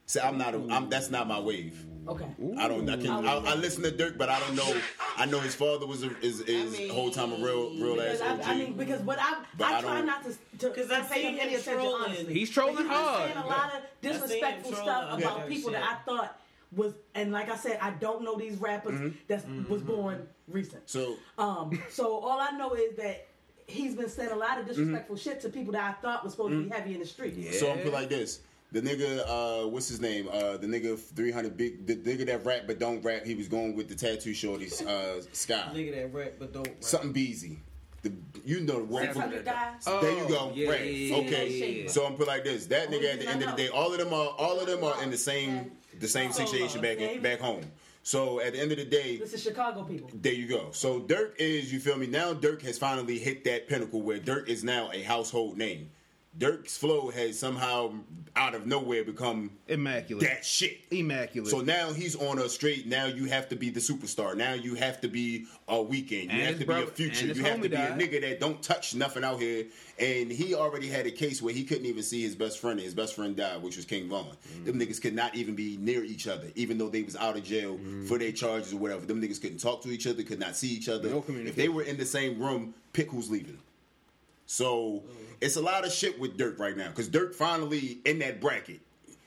See, I'm not. A, I'm, that's not my wave. Okay. I don't. I can. I, I listen to Durk, but I don't know. I know his father was a, is is I mean, whole time a real real ass Because I, I mean, because what I But I, I try don't- to to, 'Cause to I pay see him him any attention. trolling. Honestly, He's trolling But he hard. saying a lot of I see him disrespectful stuff about that people shit. that I thought was, and like I said, I don't know these rappers mm-hmm. that was mm-hmm. born recent. so Um, so all I know is that he's been saying a lot of disrespectful shit to people that I thought was supposed to be heavy in the street. Yeah. so I'm put like this. The nigga, uh, what's his name? Uh, the nigga 300 big, the nigga that rap but don't rap. He was going with the tattoo shorties, uh, Sky, nigga that rap but don't rap. something Beezy. The you know the one. Six hundred guys. There you go. Oh, yeah, right. yeah, yeah, okay. yeah, yeah. So I'm put like this. That nigga at the end of the day, all of them are all of them are in the same the same situation back Yeah. back home. So at the end of the day, This is Chicago people. There you go. So Durk is, you feel me? Now Durk has finally hit that pinnacle where Durk is now a household name. Durk's flow has somehow out of nowhere become Immaculate. that shit. Immaculate. So now he's on a straight. Now you have to be the superstar. Now you have to be a Weeknd. You And have to brother- be a future. You have to be died. a nigga that don't touch nothing out here. And he already had a case where he couldn't even see his best friend. and His best friend died, which was King Von. Mm. Them niggas could not even be near each other, even though they was out of jail Mm. for their charges or whatever. Them niggas couldn't talk to each other, could not see each other. No if they were in the same room, pick who's leaving. So it's a lot of shit with Durk right now because Durk finally in that bracket.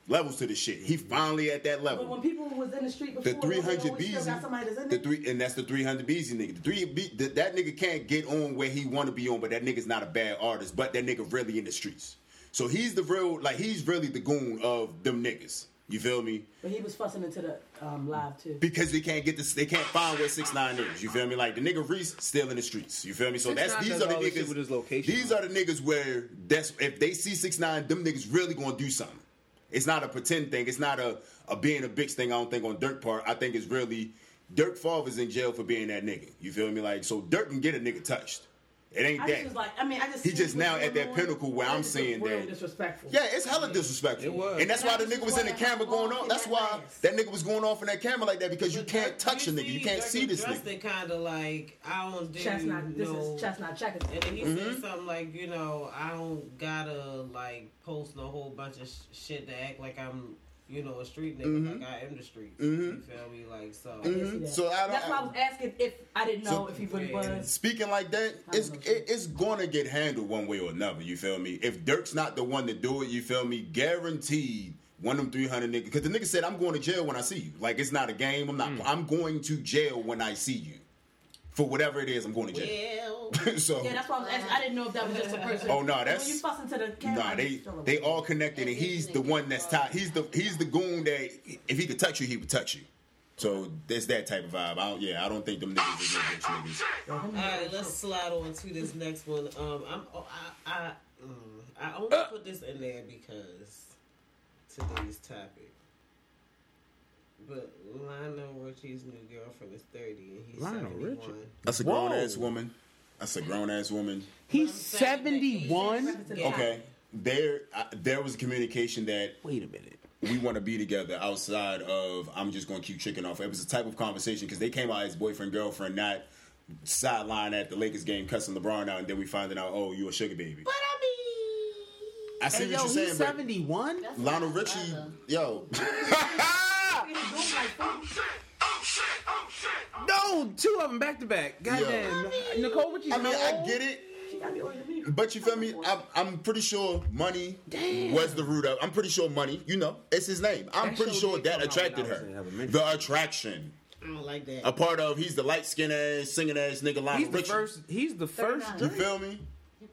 Levels to the shit. He finally at that level But when people was in the street before, the three hundred Beezy, got somebody that's in the three, and that's the three hundred Beezy nigga. The three B, the, that nigga can't get on where he want to be on, but that nigga's not a bad artist. But that nigga really in the streets, so he's the real, like he's really the goon of them niggas. You feel me? But he was fussing into the um, live too. Because they can't get this, they can't find where six nine is. You feel me? Like the nigga Reese still in the streets. You feel me? So 6ix9ine that's these are the all this shit niggas. with his location these on. are the niggas where that's if they see six nine, them niggas really gonna do something. It's not a pretend thing. It's not a, a being a bitch thing. I don't think on Durk part. I think it's really Durk Favre's in jail for being that nigga. You feel me? Like so, Durk can get a nigga touched. It ain't I that. just was like, I mean, I just He just now at that pinnacle where I'm just seeing that- disrespectful. Yeah, it's hella disrespectful. It was. And that's why the nigga was in the camera going walk on. That's why ass. that nigga was going off in that camera like that because you can't Durk- touch a you nigga. You can't see this nigga. it kind of like I don't do Chestnut. This no. is chestnut checkers. And then he Mm-hmm. said something like, you know, I don't gotta like post a whole bunch of sh- shit to act like I'm, you know, a street nigga. Mm-hmm. Like I am the streets. You feel me? Like so. I didn't. So I don't- That's why I was asking if I didn't know So- if he really Yeah. was. Speaking like that, it's don't know, too. it, it's gonna get handled one way or another. You feel me? If Durk's not the one to do it, you feel me? Guaranteed. One of them 300 niggas. Because the nigga said, I'm going to jail when I see you. Like, it's not a game. I'm not. Mm. I'm going to jail when I see you. For whatever it is, I'm going to jail. Well, *laughs* so, Yeah, that's why I was asking. I didn't know if that was just a person. Oh, no, that's- when you fuss into the camera. Nah, they it's still a- they all connected, and he's the one that's tied. He's the he's the goon that if he could touch you, he would touch you. So there's that type of vibe. I don't, yeah, I don't think them niggas is no bitch niggas. Yeah, him and all right, let's slide on to this next one. Um, I'm oh, I I mm, I only Uh. put this in there because today's topic. But Lionel Richie's new girlfriend is 30 and he's Lionel 71. Richie? That's a Whoa. grown ass woman. That's a grown ass woman. He's I'm saying that he's- 71. Yeah. Okay, there uh, there was a communication that Wait a minute. we want to be together outside of I'm just going to keep tricking off. It was a type of conversation because they came out as boyfriend girlfriend, not sideline at the Lakers game cussing LeBron out, and then we finding out, oh, you a sugar baby. But I mean. I see Hey, what yo, you're saying, he's but 71? *laughs* That's Lionel not Richie, brother. yo, No, two of them back to back. Goddamn. Nicole Richie's I mean, how I get it. She gotta be older than me. But you feel me? I'm, I'm pretty sure money was the root of. I'm pretty sure money. You know, it's his name. I'm That pretty sure that attracted when I was in her. The attraction. I don't like that. A part of he's the light skinned ass, singing ass nigga Lionel He's the Richie. first. He's the first. You feel me?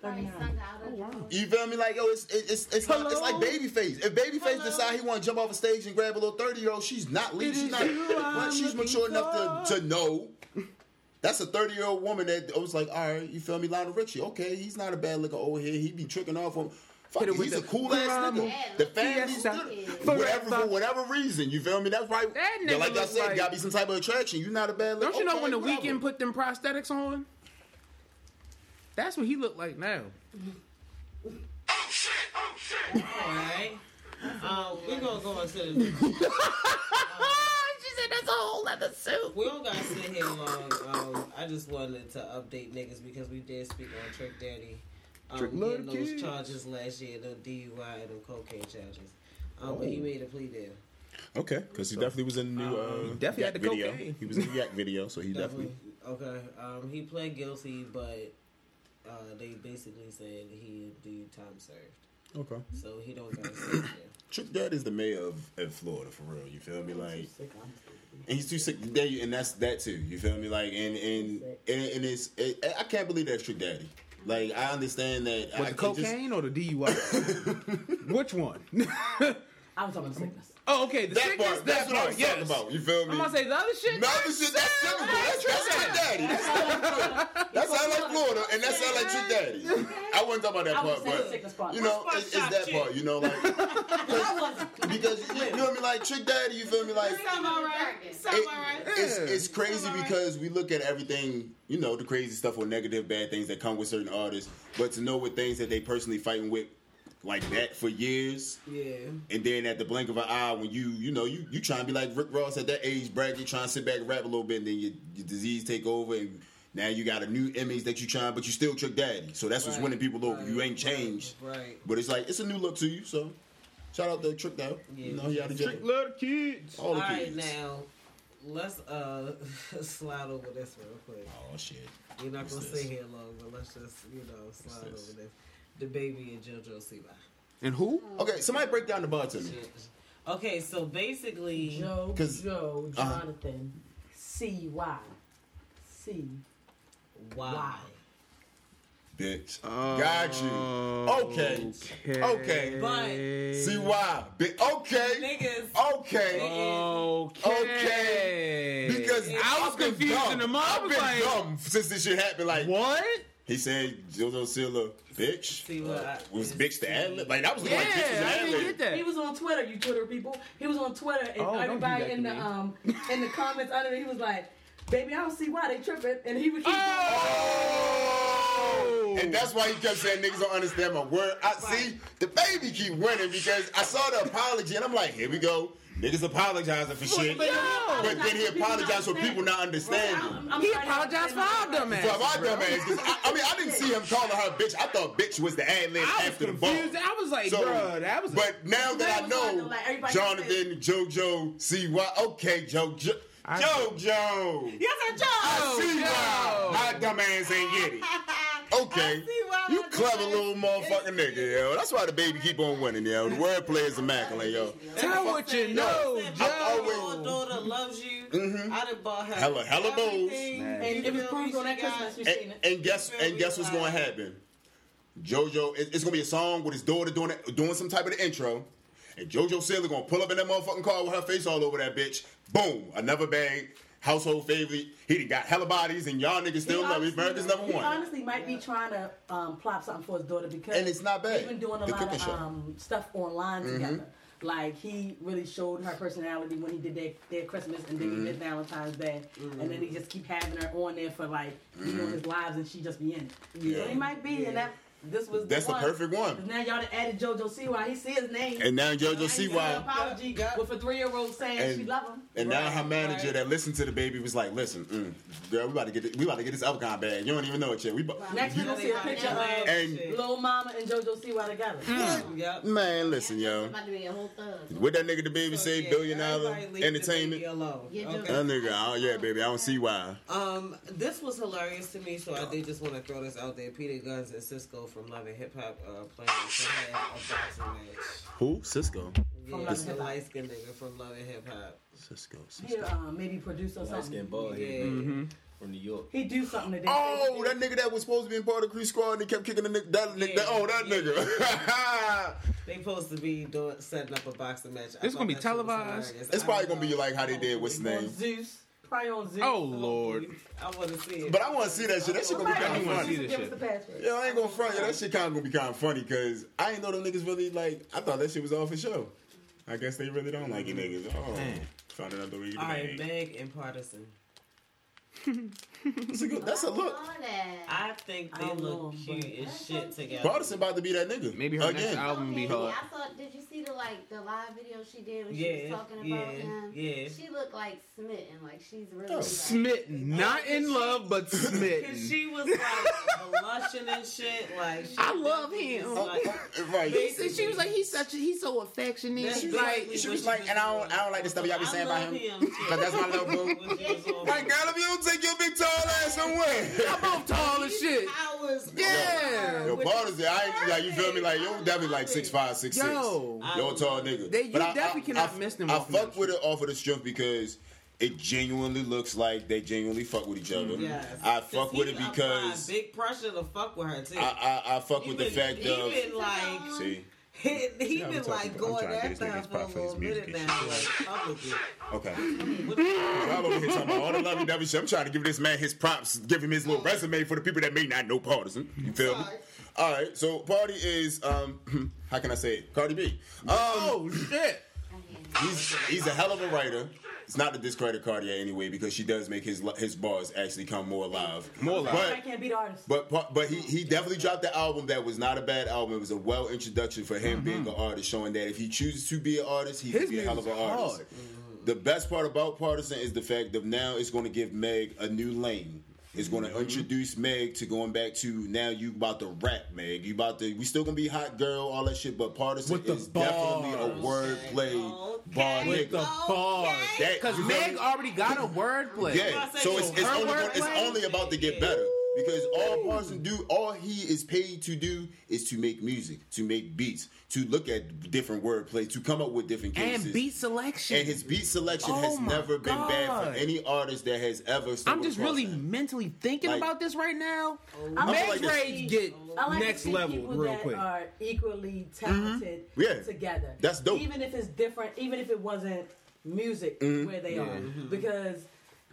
He probably sung out of oh, You feel me? Like yo, it's it's it's, not, it's like Babyface. If Babyface decide he want to jump off a stage and grab a little thirty year old, she's not leaving. She's not. but she's looking mature enough to to know. That's a thirty year old woman that was like, all right, you feel me, Lionel Richie? Okay, he's not a bad looking old head. He be tricking off on. Fuck he's a cool ass nigga. The look, family, yes, sir. whatever for whatever reason, you feel me? That's right. That Yeah, like I said, like- gotta be some type of attraction. You're not a bad. Don't you know okay, when the whatever. Weeknd put them prosthetics on? That's what he looked like now. Alright. Um, we're gonna go into the *laughs* news. she said that's a whole other suit. We don't gotta sit here long. Um, I just wanted to update niggas because we did speak on Trick Daddy. Um, Trick getting Lord those Kids. charges last year, the DUI and the cocaine charges. Um, But he Oh. made a plea deal. Okay, because he definitely was in the new. Uh, He definitely had the video. cocaine. He was in the Yak video, so he definitely. Okay. Um, he pled guilty, but uh, they basically said he do time served, Okay. so he don't gotta sit there. *coughs* Trick Dad is the mayor of, of Florida for real. You feel me? Like, and he's too sick. There, you- and that's that too. You feel me? Like, and and and, and it's it, I can't believe that's Trick Daddy. Like, I understand that. What I, the it just- cocaine or the DUI? *laughs* Which one? *laughs* I was talking about sickness. Oh, okay. The that sickness, part. that That's what I part. was Yes. talking about. You feel me? I'm gonna say the other shit. No, other shit, that's typical. That's, that's Trick Daddy. That's, that sound like Florida, and that sound like Trick Daddy. I wasn't talking about that I part, would say the but sickness part. you know, it's, it's that shit? part. You know, like *laughs* because you, you know what I mean. Like Trick Daddy, you feel me? Like Sound it- alright. it's, it's crazy because we look at everything, you know, the crazy stuff or negative, bad things that come with certain artists, but to know what things that they personally fighting with like that for years, Yeah. and then at the blink of an eye, when you, you know, you you trying to be like Rick Ross at that age bracket, trying to sit back and rap a little bit, and then your, your disease take over, and now you got a new image that you trying, but you still Trick Daddy. So that's what's Right, winning people over. right, you ain't changed, Right. but it's like it's a new look to you. So shout out to Trick Daddy. You Yeah. know, he out of jail. Little kids. All All the right, kids. now let's uh *laughs* slide over this real quick. Oh shit. We're not gonna What's stay here long, but let's just you know slide this? over this. The baby and JoJo Siwa. And who? Okay, somebody break down the bar to me. Okay, so basically, Joe, 'Cause- Joe, uh-huh. Jonathan, C Y, C why? Bitch. Got you. Okay. Okay. But See why? Bi- okay. niggas, Okay. Okay. Because I was I've been confused dumb. in the mom. I I've was been like, dumb since this shit happened. Like what? He said, JoJo Siwa, bitch. See what I- was bitch the ad lib? Like that was Yeah, like bitch was I ad didn't lib. get that. He was on Twitter, you Twitter people. He was on Twitter, and Oh, everybody in the me. um in the comments under, it, he was like, "Baby, I don't see why they tripping," and he would keep. Oh! And that's why he kept saying niggas don't understand my word. I see the baby keep winning because I saw the apology and I'm like, here we go. Niggas apologizing for shit. But, But then he apologized for people not understanding. I'm He apologized for our dumb ass. For ass. my dumb ass, 'cause I, I mean, I didn't see him calling her bitch. I thought bitch was the ad lib I was after the ball. I was like, So, bruh, that was. But now that I That was know to, like, everybody Jonathan, JoJo, see why? Okay, JoJo, I- JoJo. yes, I I Joe. see Joe. why my dumb ass ain't get it. *laughs* Okay, I see why you clever little motherfucking nigga, yo. That's why the baby keep on winning, yo. The wordplay is immaculate, yo. Tell what you know, Said, Joe. My daughter loves you. Mhm. I done bought her Hella- hella bowls. And it was proved on that Christmas. You And, and guess and guess what's going to happen? JoJo, it's gonna be a song with his daughter doing it, doing some type of the intro, and JoJo Sailor gonna pull up in that motherfucking car with her face all over that bitch. Boom, another bag, household favorite. He got hella bodies, and y'all niggas still He love him. America's number He one. honestly might be trying to um, plot something for his daughter because And it's not bad. They've been doing a The lot of. Mm-hmm. um, stuff online together. Like he really showed her personality when he did their, their Christmas and then Mm-hmm. he did Valentine's Day, and then he just keep having her on there for like you know his lives and she just be in it. So he might be, and that this was That's the one. perfect one. Now y'all done added JoJo Siwa. He see his name. And now JoJo He sent Siwa. apology Yeah. with a three year old saying And- she love him. And now her manager right. that listened to the baby was like, "Listen, mm, girl, we about to get this, we about to get this Alcon bag. You don't even know it yet. We, bu- Next we're you- gonna see a picture of And- Lil Mama and JoJo Siwa together. Yep. man, listen, yo, About to be a whole thug. what that nigga the baby So, say? yeah, Billion dollar everybody leave the entertainment. alone. Yeah, Okay. That nigga, oh yeah, baby, I don't see why. Um, this was hilarious to me, so I did just want to throw this out there. Peter Gunz and Cisco from Love and Hip Hop uh, playing to have a boxing match. Who? Cisco. From Yeah, Love the Hip Hop. light skinned nigga from Love and Hip Hop. Cisco. Cisco. He uh, maybe produce or Light something. skinned boy Yeah. from New York. He do something today. Oh, that nigga that was supposed to be in part of the Creed Squad and he kept kicking the nigga. That, nigga that, oh, that nigga. *laughs* They supposed to be doing setting up a boxing match. I It's gonna be thought that shit was televised. it's I probably gonna be like how they did what's his on name. Zeus. Probably on Zeus. Oh lord. I want to see it. But I want to see that shit. That shit gonna be kind I of wanna funny. see this Give us shit. the password. Yo, I ain't gonna front. Yo, that shit kind of gonna be kind of funny because I ain't know them niggas really like. I thought that shit was all for show. I guess they really don't like you niggas. Oh, Man. found another way to All right. Meg and Pardison. *laughs* That's a, good, that's a look. I saw that. I think they don't look know, cute as shit together. Pardison about to be that nigga. Maybe her next again. album be hard. I saw. Did you see the like the live video she did when she Yeah, was talking yeah, about him? yeah. She looked like smitten. Like she's really. Oh. Like, Smitten, not in love, but Cause smitten. she was like blushing and shit. Like she I love definitely him. was oh, Like, Oh, right. He said she was like, he's such, a, he's so affectionate. That's She was like, she was like, and I don't, I don't like the stuff y'all be saying about him. But that's my *laughs* little boo. Like, girl, if you don't take your big tall ass somewhere. I'm both tall as shit. Hours. Yeah. Yo, Pardison, I ain't like you feel me like yo definitely like six five six six. Yo. yo tall nigga. They- you But I- definitely I- cannot I- miss them I fuck that with it off of the strength because it genuinely looks like they genuinely fuck with each mm, other. Yes. I fuck with it because applied big pressure to fuck with her too. I, I I fuck He with the fact he of been like see. He, he Yeah, been like going after her for a pop for his little minute now, like. Okay. Y'all over here talking about all the lovey dovey shit. I'm trying to give this man his props, give him his little resume for the people that may not know Pardison. You feel me? All right. So Party is um *clears throat* how can I say it? Cardi B. Um, Oh shit. he's he's a hell of a writer. It's not to discredit Cartier anyway because she does make his his bars actually come more alive. More alive. I But can't beat artists. but but he he definitely dropped the album that was not a bad album. It was a well introduction for him being mm-hmm. an artist, showing that if he chooses to be an artist, he His can be a hell of an music's artist. hard. The best part about Pardison is the fact that now it's going to give Meg a new lane. It's going to mm-hmm. introduce Meg to going back to now you about to rap, Meg. You about to we still gonna be hot girl, all that shit, but Pardison With the is definitely a bars. wordplay bar With the nigga. bars. That- Because Meg me? already got a wordplay. Yeah, so it's, it's, only, gonna- it's only about to get better because all Parson do, all he is paid to do is to make music, to make beats, to look at different wordplay, to come up with different cases. And beat selection. And his beat selection Oh has my never been bad for any artist that has ever. I'm just really him. mentally thinking Like- about this right now. I feel Meg's like rage get I like next to see level people real that quick. are equally talented Mm-hmm. Yeah. together. That's dope. Mm-hmm. Even if it's different, even if it wasn't music where they are, because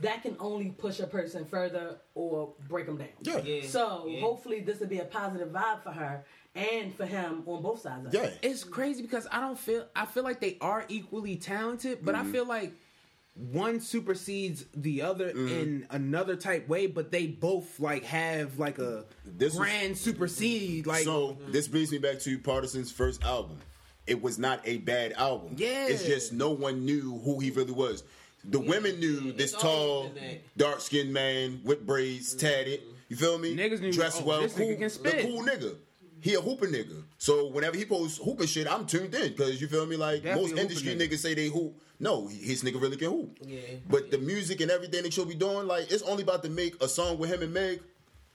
that can only push a person further or break them down. Yeah. Yeah. So Yeah. hopefully this will be a positive vibe for her and for him on both sides. Of Yeah. it. It's crazy because I don't feel I feel like they are equally talented, but Mm-hmm. I feel like one supersedes the other Mm-hmm. in another type way, but they both like have like a This was- grand supersede. Like so this brings me back to Pardison's first album. It was not a bad album. Yeah. It's just no one knew who he really was. The women knew this It's tall, always been that. dark skinned man with braids, mm-hmm. tatted. You feel me? Niggas knew, Dressed oh, well, this nigga cool, can the cool nigga. He a hooper nigga. So whenever he posts hooping shit, I'm tuned in because you feel me. Like Definitely most a industry nigga. niggas say they hoop. No, his nigga really can hoop. Yeah. But the music and everything that you'll be doing, like it's only about to make a song with him and Meg.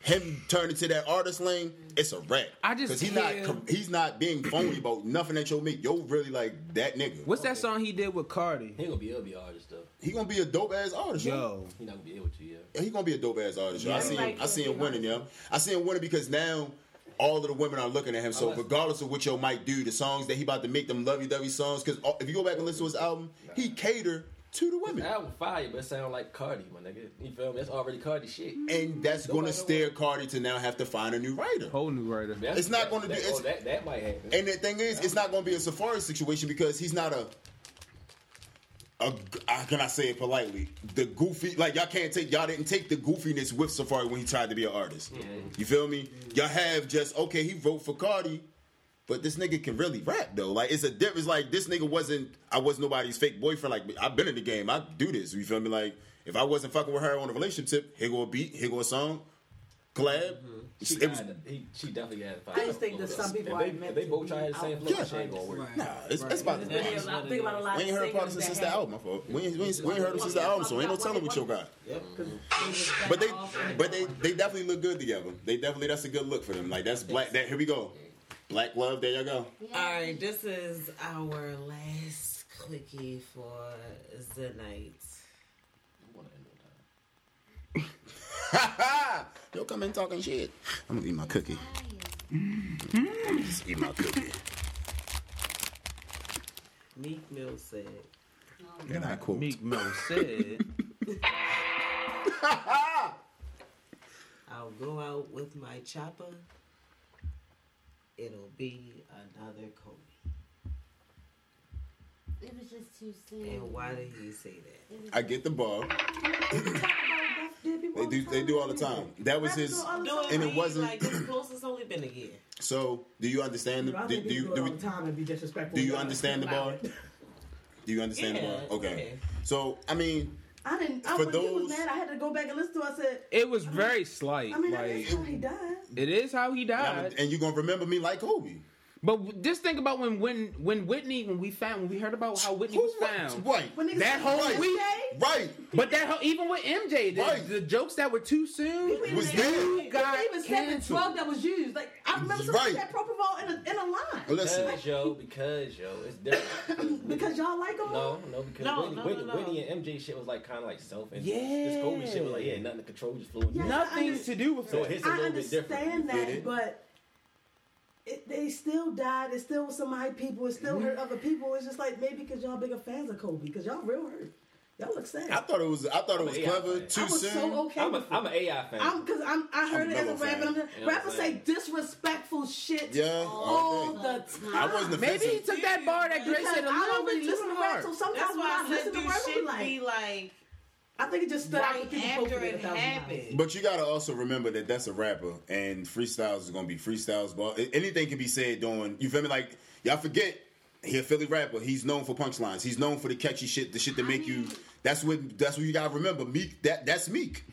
Him turn into that artist lane, it's a wrap. I just because he's hear- not com- he's not being phony about nothing that you'll make. Yo, really like that nigga. what's that song he did with Cardi? He gonna be able to be artist though. He gonna be a dope ass artist, yo. Yo, He not gonna be able to, yeah. Yeah, he gonna be a dope ass artist. Yo. I Yeah. see him. I see him, him winning, yo. I see him winning because now all of the women are looking at him. So regardless of what yo might do, the songs that he about to make them lovey dovey songs. Because if you go back and listen to his album, he cater to the women. The album fire, but it sound like Cardi, my nigga. You feel me? That's already Cardi shit. and that's going to steer Cardi to now have to find a new writer. whole new writer. That's- It's not that- gonna that, do- it's- Oh, that, that might happen. And the thing is, it's not going to be a Safaree situation because he's not a a, how can I say it politely? The goofy, like y'all can't take, y'all didn't take the goofiness with Safaree when he tried to be an artist. You feel me? Y'all have just okay. He wrote for Cardi, but this nigga can really rap though. Like it's a difference. Like this nigga wasn't. I was nobody's fake boyfriend. Like I've been in the game. I do this. You feel me? Like if I wasn't fucking with her on a relationship, here go a beat, here go a song, collab. Mm-hmm. She, It was got- he, she definitely had. five. I just think that some people If they, are meant if they to both be try the same out- flow, Yeah. she ain't gonna work. nah. It's, it's about There's the. been a lot- think about a lot We ain't heard Protestant singers since that the album, my fault. We ain't, we ain't, we ain't heard him since the album, so ain't no telling what you got. But they, but they, they definitely look good together. They definitely, that's a good look for them. Like that's black. That here we go, black love. There you go. All right, this is our last quickie for the night. *laughs* *laughs* *laughs* Yo, come in talking shit. I'm gonna eat my cookie. Just eat my cookie. Meek Mill said, And I quote. Meek Mill said, I'll go out with my chopper. It'll be another Kobe. It was just too soon. And why did he say that? I get the ball. They do, they do all the time. That was his, and it wasn't. like close. It's only been a year. *clears throat* So, do you understand? The, do, do you do do, we, the time and be disrespectful. do you understand the allow bar? do you understand the Yeah, bar? Okay. okay. So, I mean, I didn't. I, For when he those- was mad, I had to go back and listen to. it. I said, it was very slight. I mean, that is like how he died. it is how he and, died. and you're gonna remember me like Kobe. But just think about when when when Whitney when we found when we heard about how Whitney was found. Right. When That said, whole "Right, week- Right. But that whole, even with MJ, the, Right. the jokes that were too soon Was They- there. They got even said the canceled. drug that was used. Like I remember somebody Right. had propofol in a in a line Listen. Because yo, because yo, it's different. *laughs* because y'all like them. No, no, because No, Whitney, no, Whitney, no, no. Whitney and MJ shit was like kind of like self. and Yeah. This Kobe shit was like yeah, nothing to control, just flew. Yeah. nothing to do with So it. his a I little bit different. understand that, but it, they still died. It still was some of my people. It still mm-hmm. hurt other people. It's just like maybe because y'all bigger fans of Kobe because y'all real hurt. Y'all look sad. I thought it was. I thought it was Yeah, clever. man. Too I was soon. so okay. I'm with a, it. I'm an AI fan. I'm because I'm. I heard I'm it a as a Mellow rapper. fan. I'm You know rappers say disrespectful shit Yeah, all okay. the time. I wasn't Maybe he took that bar that Grace said a I little don't really bit listen too to rap, hard. so sometimes That's when why I I said listen to do rap, I'm shit like, be like I think it just stood out right when people after it a thousand times. happened. But you gotta also remember that that's a rapper, and freestyles is gonna be freestyles. But anything can be said during. You feel me? Like y'all forget, he a Philly rapper. He's known for punchlines. He's known for the catchy shit, the shit that make you. That's what. That's what you gotta remember. Meek. That that's Meek.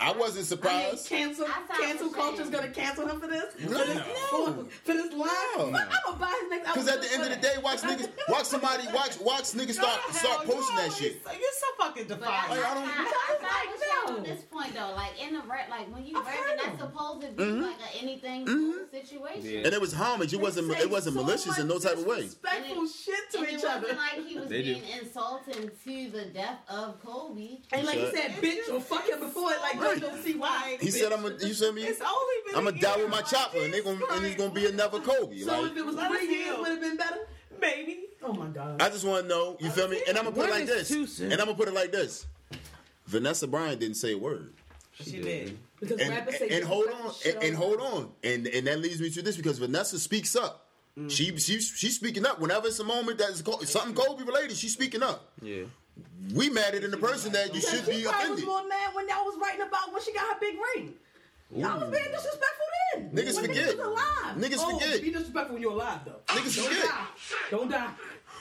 I wasn't I mean, surprised. cancel, cancel it was culture's shame. gonna cancel him for this. No. for this, for, for this line. No. I'm gonna buy his next Because at the end of the day, watch niggas, *laughs* watch somebody, watch watch niggas start start posting that shit. You're so fucking But I, defiant. Like, I don't- I, I, I, Because, I like, was saying no. on this point though, like in the rap, like when you I've rapping, that's supposed to be Mm-hmm. like an anything goes situation. And it was homage. It wasn't. It wasn't so malicious in no type of way. Disrespectful And it- shit to each other. like he was being insulting to the death of Kobe. And like he said, bitch or fuck him before it. Like, Right. don't see why. He said, "I'm a." You said me. It's only been I'm a gonna die with my Like, chopper, and they gonna and he's gonna be another Kobe. So Like if it was three years, heal. would have been better. maybe. Oh my god. I just want to know. You feel me? And I'm gonna put it like this. And I'm gonna put it like this. Vanessa Bryant didn't say a word. She did. because and, rappers say and hold on, and, and hold on, and and that leads me to this because Vanessa speaks up. Mm. She she she's speaking up whenever it's a moment that's co- something Kobe related. She's speaking up. Yeah. We mad at in the person that you should She be probably offended. was more mad when y'all was writing about when she got her big ring. Y'all was being disrespectful then. Niggas when forget. Niggas was alive. Niggas oh, forget. Be disrespectful when you're alive though. Niggas Don't forget. die. Don't die.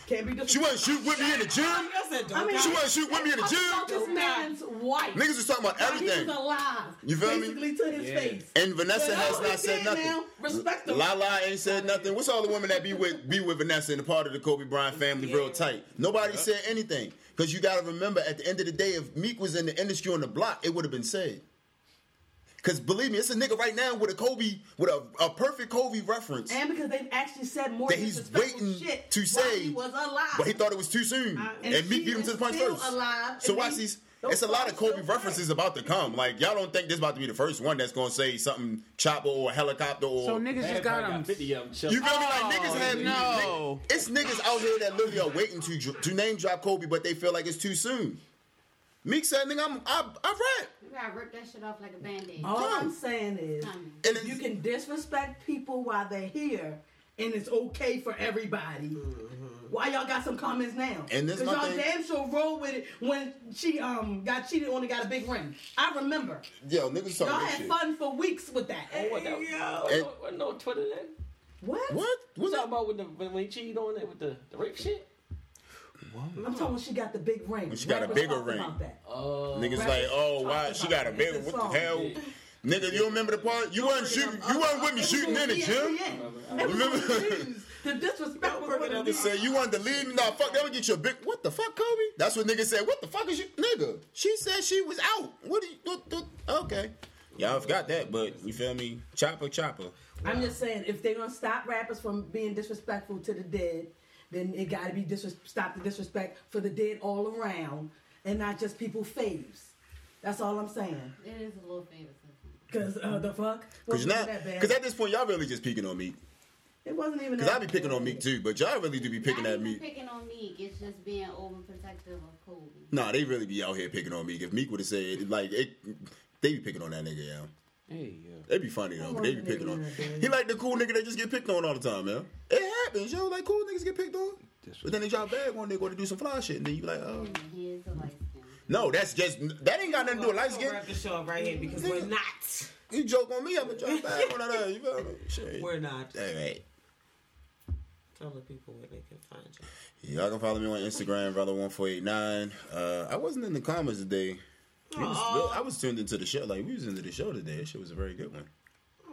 Can't be disrespectful. She disrespectful. wouldn't shoot with me in the gym. I said, don't I mean, She wouldn't shoot with me in the I'm about gym. this man's wife. Niggas was talking about He everything. was alive. You feel me? Basically to his Yeah. face. And Vanessa But has not said nothing. now, respect him. Lala ain't said nothing. What's all the women that be with be with Vanessa and a part of the Kobe Bryant family real tight? Nobody said anything. Because you gotta remember, at the end of the day, if Meek was in the industry on the block, it would have been said. Cause believe me, it's a nigga right now with a Kobe, with a, a perfect Kobe reference. And because they've actually said more That he's waiting shit to say, he was alive. But he thought it was too soon. Uh, and and Meek beat him to the punch first. alive, So watch these. Those It's a lot of Kobe references about to come. Like y'all don't think this about to be the first one that's gonna say something chopper or helicopter or So niggas just got him. 50 of them chill. You feel me? Like Oh, niggas have no. It's niggas out here that literally are waiting to to name drop Kobe, but they feel like it's too soon. Meek said, "Nigga, I'm I, I rap." You gotta rip that shit off like a band-aid. All Come. I'm saying is, And if you can disrespect people while they're here and it's okay for everybody. Why y'all got some comments now? And this Because y'all thing- damn sure rolled with it when she um got cheated on and got a big ring. I remember. Yo, niggas Y'all had shit. fun for weeks with that. Oh, what that? And- What, what, no Twitter then? What? What? What What's talking about with the when, when he cheated on it with the, the rape shit? I'm talking when she got the big ring. When she got a bigger ring. about that. Oh, Niggas Right. like, oh, why Talked she got a it. bigger? What the hell? Nigga, you remember the part? You wasn't shooting. You wasn't with me shooting in it, Jim. Remember? The disrespect was what it Nigga said you wanted to leave me. Nah, fuck that would get you a big. What the fuck, Kobe? That's what nigga said. What the fuck is you, nigga? She said she was out. What do you? What, what, okay. Y'all forgot that, but you feel me? Chopper, chopper. I'm just saying, if they're gonna stop rappers from being disrespectful to the dead, then it gotta be disres- stop the disrespect for the dead all around, and not just people faves. That's all I'm saying. It is a little favoritism. Cause uh, the fuck, Cause Wasn't now, that bad. cause at this point y'all really just picking on me. it wasn't even. Cause that I be picking on Meek too, but y'all really do be picking Not at even Meek. picking on Meek. It's just being overprotective of Kobe. Nah, they really be out here picking on Meek. If Meek would have said like it, they be picking on that nigga, yeah. Hey, yo. They be funny though, but they be picking on. He like the cool nigga that just get picked on all the time, man. It happens, yo. Like cool niggas get picked on, but then they drop bag one, they go to do some fly shit, and then you be like, oh. He is a light skin. No, that's just that ain't got nothing to do with light skin. wrap the show up right here because we're not. You joke on me, I'm gonna drop bag on that. You feel me? *laughs* Shit. We're not. All right. Tell the people where they can find you. Y'all can follow me on Instagram, brother1489. Uh, I wasn't in the comments today. Was- I was tuned into the show. Like, we was into the show today. That shit was a very good one.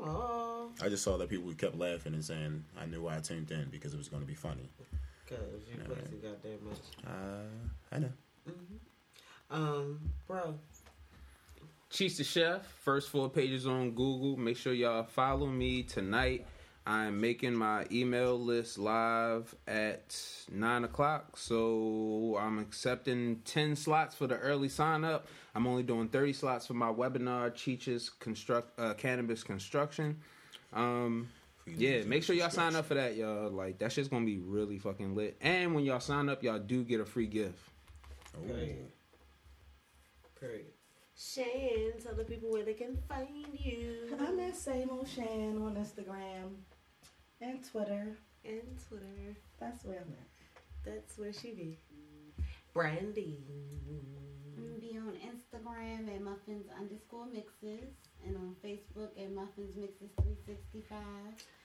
Oh, I just saw that people kept laughing and saying I knew why I tuned in because it was going to be funny. cause you too goddamn much. Uh, I know. Um, bro, Cheech the Chef, first four pages on Google. Make sure y'all follow me tonight. I'm making my email list live at 9 o'clock. So I'm accepting 10 slots for the early sign up. I'm only doing 30 slots for my webinar, Cheech's construct, uh, Cannabis Construction. Um, yeah, make sure y'all sign up for that, y'all. Like, that shit's gonna be really fucking lit. And when y'all sign up, y'all do get a free gift. period. Period. Shan, tell the people where they can find you. I'm at same old Shan on Instagram and Twitter. and Twitter. That's where I'm at. That's where she be. Brandy. I'm be on Instagram at muffins underscore mixes and on Facebook at muffins mixes 365.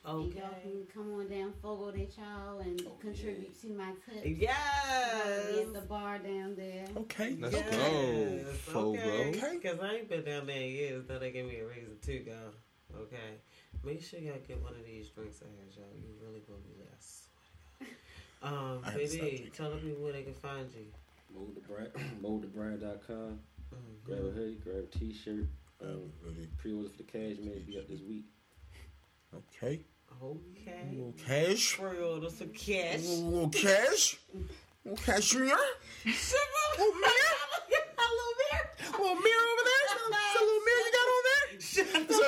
And y'all can come on down, Fogo de Chão, and contribute to my tips. Yes. I'll at the bar down there. Okay. Let's Yes. go, Fogo. Okay. Because I ain't been down there in years. Now they gave me a reason to go. Okay. Make sure y'all get one of these drinks I had, y'all. You really gonna be lit. I swear to God. Um, *laughs* I have to stop baby, drinking. tell the people where they can find you. Mold the brand, moldthebrand.com. Mhm. Grab a hoodie, grab a t-shirt. Um, really? pre-order for the cash may be up this week. Okay. Okay. A little cash. Pre-order some cash. A little cash. A little cash here. Little mirror. Little mirror. little mirror over there. Is that a little mirror you got on there? So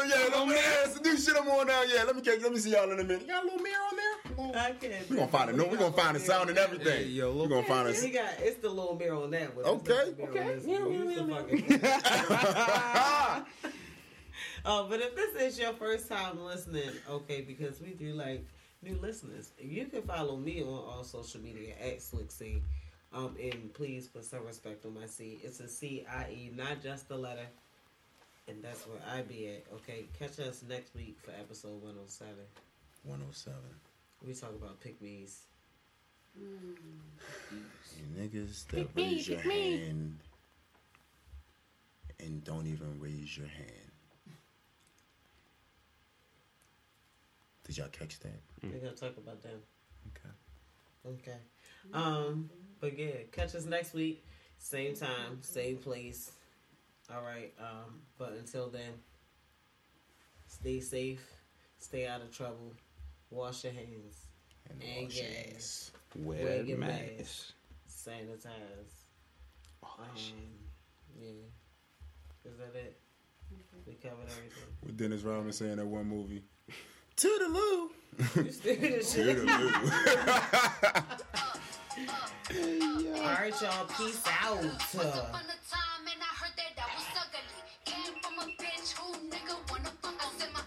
yeah, little mirror. That's the new shit I'm on now. Yeah, let me catch. Let me see y'all in a minute. You got a little mirror on there? I can't. We gonna find a no. We gonna find a sound and everything. Hey, yo, we look- gonna find He a. got it's the little mirror on that one. It's Okay, not the mirror on okay. this one. We used to fucking- Uh, *laughs* *laughs* but if this is your first time listening, okay, because we do like new listeners, you can follow me on all social media at Slick Cie. Um, and please put some respect on my C. It's a C I E, not just the letter. And that's where I be at. Okay, catch us next week for episode one oh seven. 107. We talk about pick me's. You niggas that Pick me, raise your pick me. hand and don't even raise your hand. Did y'all catch that? We're gonna talk about them. Okay. Okay. Um, but yeah, catch us next week, same time, same place. All right. Um, but until then, stay safe, stay out of trouble, wash your hands, And And wash your ass. Wear Wear your mask. mask. sanitize. Um, yeah. Is that it? We covered everything. What Dennis Rodman saying that one movie? Toodaloo. *laughs* You still this shit. Toodaloo. *laughs* All right, y'all. Peace out. I said my